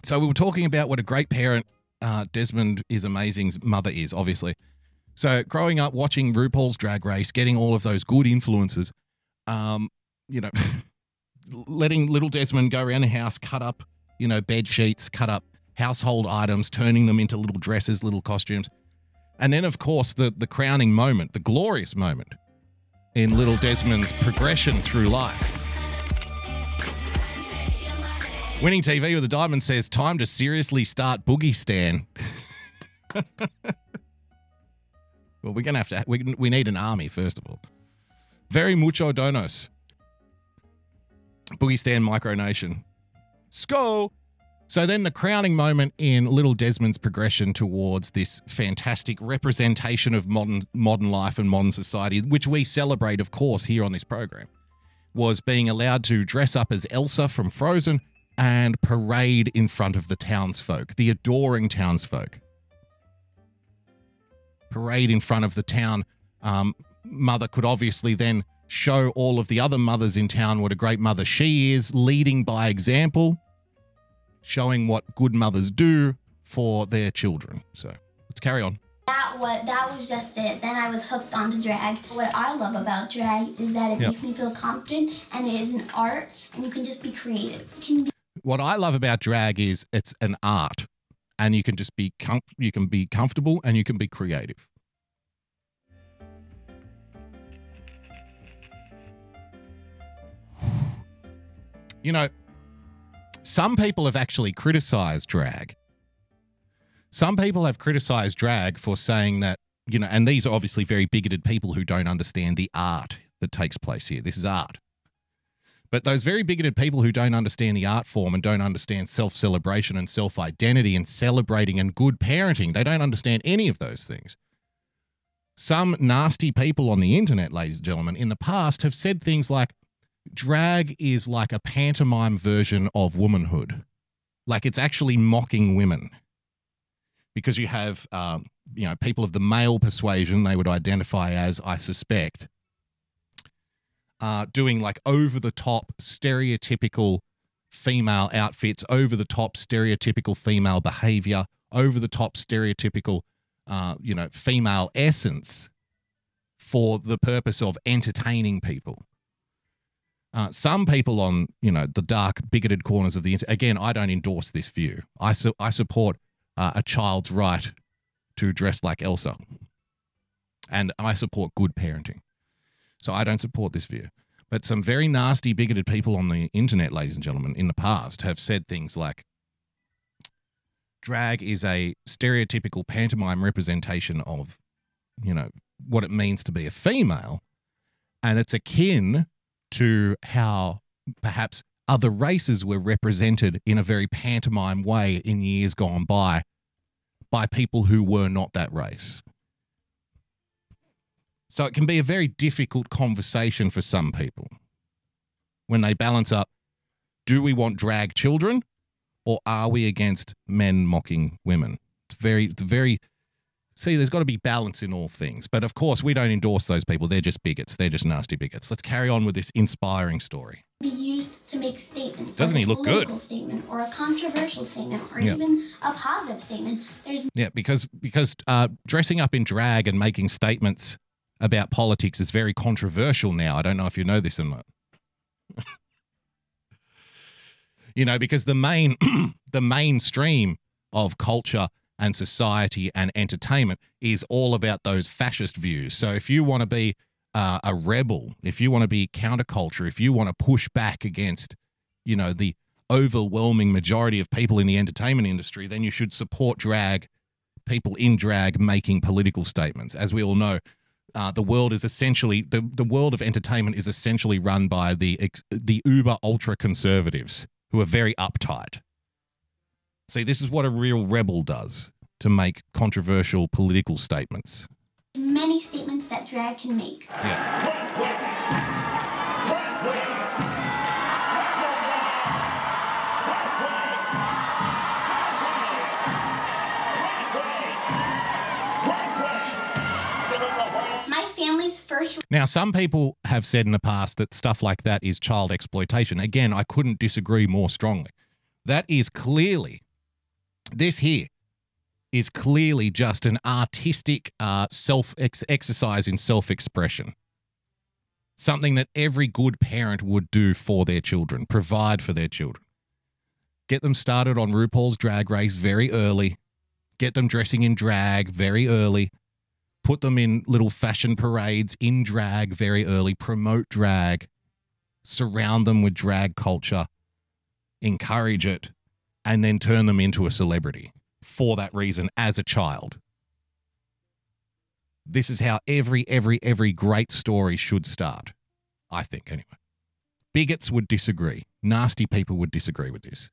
so we were talking about what a great parent uh, Desmond is amazing's mother is, obviously. So growing up watching RuPaul's Drag Race, getting all of those good influences, um, you know, letting little Desmond go around the house, cut up, you know, bed sheets, cut up household items, turning them into little dresses, little costumes. And then, of course, the, the crowning moment, the glorious moment in little Desmond's progression through life. Winning TV with a diamond says, time to seriously start Boogie Stan. well, we're going to have to, we, we need an army, first of all. Very mucho donos. Boogie Stan Micronation. Sko! So then the crowning moment in little Desmond's progression towards this fantastic representation of modern modern life and modern society, which we celebrate, of course, here on this program, was being allowed to dress up as Elsa from Frozen and parade in front of the townsfolk, the adoring townsfolk. Parade in front of the town. Um, mother could obviously then show all of the other mothers in town what a great mother she is, leading by example, showing what good mothers do for their children. So let's carry on. That was that was just it. Then I was hooked onto drag. What I love about drag is that it Yep. makes me feel confident, and it is an art, and you can just be creative. Be What I love about drag is it's an art, and you can just be com- you can be comfortable and you can be creative. You know, some people have actually criticized drag. Some people have criticized drag for saying that, you know, and these are obviously very bigoted people who don't understand the art that takes place here. This is art. But those very bigoted people who don't understand the art form and don't understand self celebration and self identity and celebrating and good parenting, they don't understand any of those things. Some nasty people on the internet, ladies and gentlemen, in the past have said things like drag is like a pantomime version of womanhood. Like it's actually mocking women. Because you have, um, you know, people of the male persuasion, they would identify as, I suspect, uh, doing like over the top stereotypical female outfits, over the top stereotypical female behavior, over the top stereotypical, uh, you know, female essence for the purpose of entertaining people. Uh, some people on you know the dark bigoted corners of the internet again i don't endorse this view i, su- I support uh, a child's right to dress like elsa and i support good parenting so I don't support this view. But some very nasty, bigoted people on the internet, ladies and gentlemen, in the past have said things like drag is a stereotypical pantomime representation of, you know, what it means to be a female. And it's akin to how perhaps other races were represented in a very pantomime way in years gone by by people who were not that race. So it can be a very difficult conversation for some people when they balance up do we want drag children or are we against men mocking women? It's very, it's very, see, there's got to be balance in all things. But of course, we don't endorse those people. They're just bigots. They're just nasty bigots. Let's carry on with this inspiring story. be used to make statements. Doesn't he look good? Statement or a controversial statement or Yeah. even a positive statement. There's Yeah, because because uh, dressing up in drag and making statements about politics is very controversial now. I don't know if you know this or not. you know, because the main the mainstream of culture and society and entertainment is all about those fascist views. So if you want to be uh, a rebel, if you want to be counterculture, if you want to push back against, you know, the overwhelming majority of people in the entertainment industry, then you should support drag, people in drag making political statements. As we all know, uh, the world is essentially the, the world of entertainment is essentially run by the the uber ultra conservatives who are very uptight. See, this is what a real rebel does to make controversial political statements. Many statements that drag can make. My family's first Now, some people have said in the past that stuff like that is child exploitation. Again, I couldn't disagree more strongly. That is clearly, this here is clearly just an artistic uh, self ex- exercise in self expression. Something that every good parent would do for their children, provide for their children. Get them started on RuPaul's drag race very early, get them dressing in drag very early, put them in little fashion parades in drag very early, promote drag, surround them with drag culture, encourage it, and then turn them into a celebrity for that reason as a child. This is how every, every, every great story should start, I think, anyway. Bigots would disagree. Nasty people would disagree with this.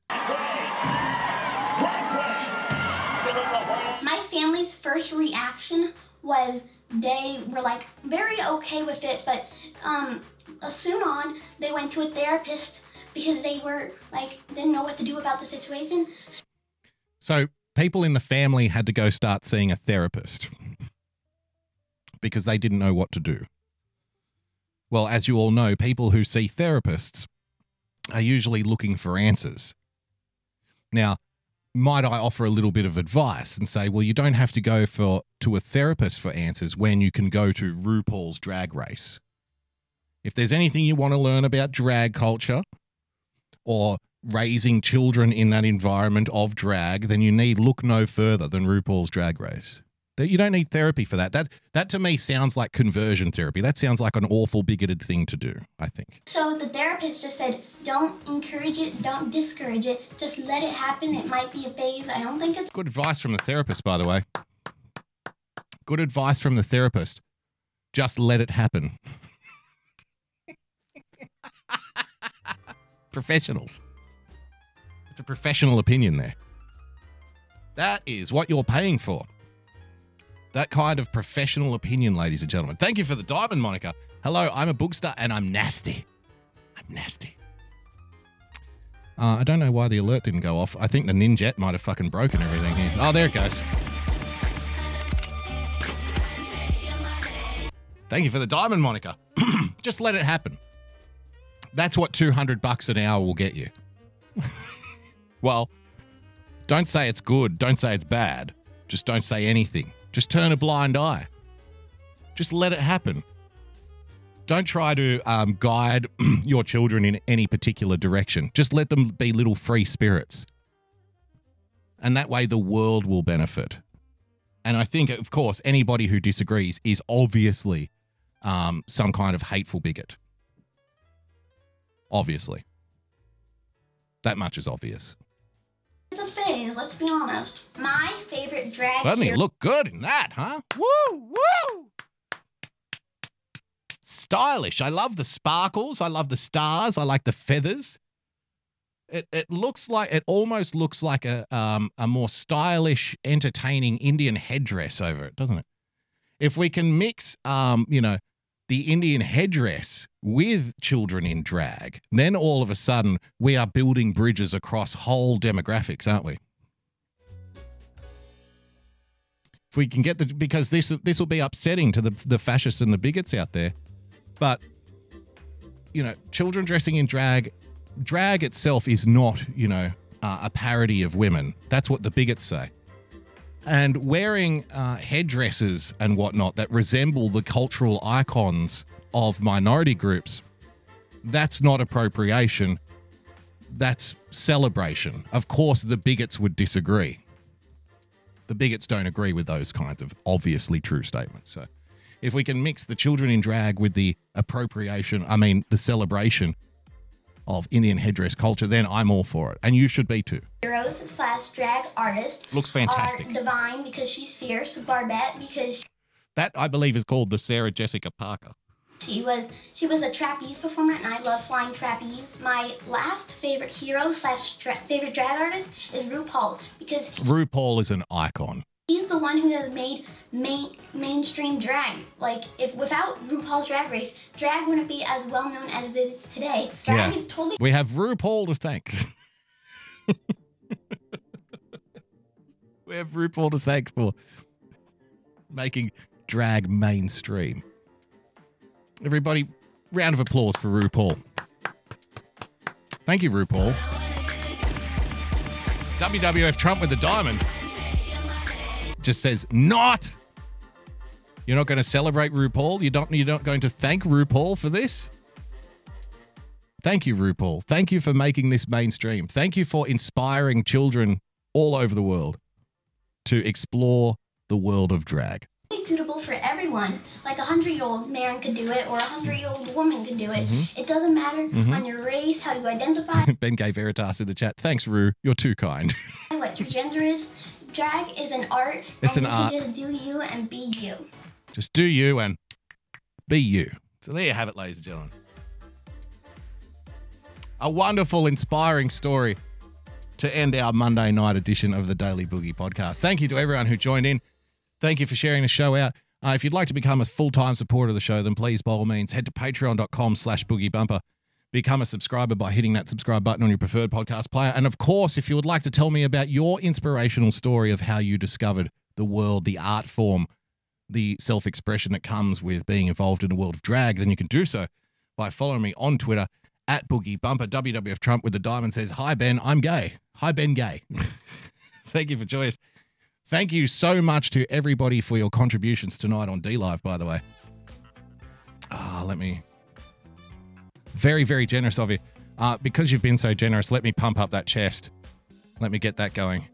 my family's first reaction was they were like very okay with it, but um, soon on they went to a therapist because they were like didn't know what to do about the situation. So people in the family had to go start seeing a therapist because they didn't know what to do. Well, as you all know, people who see therapists are usually looking for answers. Now, might I offer a little bit of advice and say, well, you don't have to go for to a therapist for answers when you can go to RuPaul's drag race. If there's anything you want to learn about drag culture or raising children in that environment of drag, then you need look no further than RuPaul's drag race. You don't need therapy for that. That that to me sounds like conversion therapy. That sounds like an awful bigoted thing to do, I think. So the therapist just said, don't encourage it, don't discourage it, just let it happen. It might be a phase. I don't think it's Good advice from the therapist, by the way. Good advice from the therapist. Just let it happen. Professionals. It's a professional opinion there. That is what you're paying for. That kind of professional opinion, ladies and gentlemen. Thank you for the diamond, Monica. Hello, I'm a bookster and I'm nasty. I'm nasty. Uh, I don't know why the alert didn't go off. I think the Ninjet might have fucking broken everything here. Oh, there it goes. Thank you for the diamond, Monica. Just let it happen. That's what 200 bucks an hour will get you. well, don't say it's good. Don't say it's bad. Just don't say anything. Just turn a blind eye. Just let it happen. Don't try to um, guide your children in any particular direction. Just let them be little free spirits. And that way the world will benefit. And I think, of course, anybody who disagrees is obviously um, some kind of hateful bigot. Obviously. That much is obvious. phase. Let's be honest. My favorite drag. Let me hero- look good in that, huh? Woo, woo! Stylish. I love the sparkles. I love the stars. I like the feathers. It, it looks like it almost looks like a um, a more stylish, entertaining Indian headdress over it, doesn't it? If we can mix, um, you know, the Indian headdress with children in drag, then all of a sudden we are building bridges across whole demographics, aren't we? If we can get the because this this will be upsetting to the the fascists and the bigots out there, but you know, children dressing in drag, drag itself is not you know uh, a parody of women. That's what the bigots say. And wearing uh, headdresses and whatnot that resemble the cultural icons of minority groups, that's not appropriation. That's celebration. Of course, the bigots would disagree. The bigots don't agree with those kinds of obviously true statements. So, if we can mix the children in drag with the appropriation, I mean, the celebration, of Indian headdress culture, then I'm all for it. And you should be too. Heroes slash drag artist Looks fantastic. are Divine because she's fierce, Barbette because That, I believe, is called the Sarah Jessica Parker. she was she was a trapeze performer and I love flying trapeze. My last favorite hero slash dra- favorite drag artist is RuPaul because RuPaul is an icon. He's the one who has made main mainstream drag. Like if without RuPaul's Drag Race, drag wouldn't be as well known as it is today. Drag is totally We have RuPaul to thank. we have RuPaul to thank for making drag mainstream. Everybody, round of applause for RuPaul. Thank you, RuPaul. WWF Trump with the diamond just says not. You're not going to celebrate RuPaul. You don't. You're not going to thank RuPaul for this. Thank you, RuPaul. Thank you for making this mainstream. Thank you for inspiring children all over the world to explore the world of drag. suitable for everyone. Like a hundred year old man could do it or a hundred year old woman could do it. Mhm. It doesn't matter Mhm. on your race, how you identify, ben gave Veritas in the chat. Thanks, Ru. You're too kind. what your gender is. Drag is an art. It's an you art. just do you and be you. Just do you and be you. So there you have it, ladies and gentlemen. A wonderful, inspiring story to end our Monday night edition of the Daily Boogie podcast. Thank you to everyone who joined in. Thank you for sharing the show out. Uh, if you'd like to become a full-time supporter of the show, then please, by all means, head to patreon.com slash boogiebumper. Become a subscriber by hitting that subscribe button on your preferred podcast player. And of course, if you would like to tell me about your inspirational story of how you discovered the world, the art form, the self expression that comes with being involved in the world of drag, then you can do so by following me on Twitter at Boogie Bumper. WWF Trump with the diamond says, Hi, Ben, I'm gay. Hi, Ben Gay. Thank you for joining us. Thank you so much to everybody for your contributions tonight on D Live, by the way. Ah, let me. Very, very generous of you. Uh, because you've been so generous, let me pump up that chest. Let me get that going.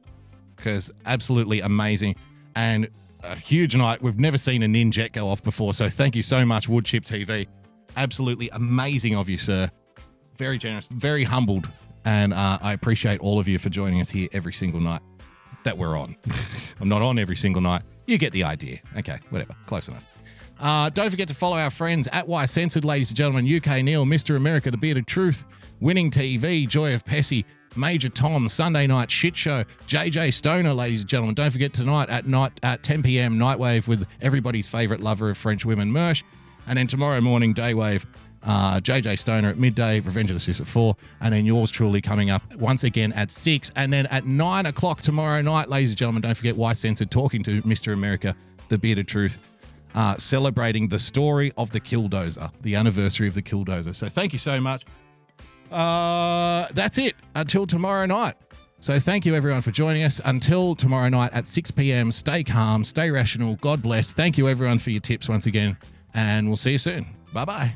Because absolutely amazing. And a huge night. We've never seen a Ninjet go off before. So thank you so much, Woodchip TV. Absolutely amazing of you, sir. Very generous, very humbled. And uh, I appreciate all of you for joining us here every single night that we're on. I'm not on every single night. You get the idea. Okay, whatever. Close enough. Uh, don't forget to follow our friends at Why Censored, ladies and gentlemen. UK Neil, Mr. America, The Bearded Truth, Winning TV, Joy of Pessy, Major Tom, Sunday Night Shit Show, JJ Stoner, ladies and gentlemen. Don't forget tonight at night at 10 p.m. Nightwave with everybody's favorite lover of French women, Mersh, and then tomorrow morning Daywave. Uh, JJ Stoner at midday, Revenge of the Sis at four, and then yours truly coming up once again at six, and then at nine o'clock tomorrow night, ladies and gentlemen. Don't forget Why Censored talking to Mr. America, the bearded truth, uh, celebrating the story of the Killdozer, the anniversary of the Killdozer. So thank you so much. Uh, that's it until tomorrow night. So thank you everyone for joining us. Until tomorrow night at 6 p.m. Stay calm, stay rational. God bless. Thank you everyone for your tips once again, and we'll see you soon. Bye bye.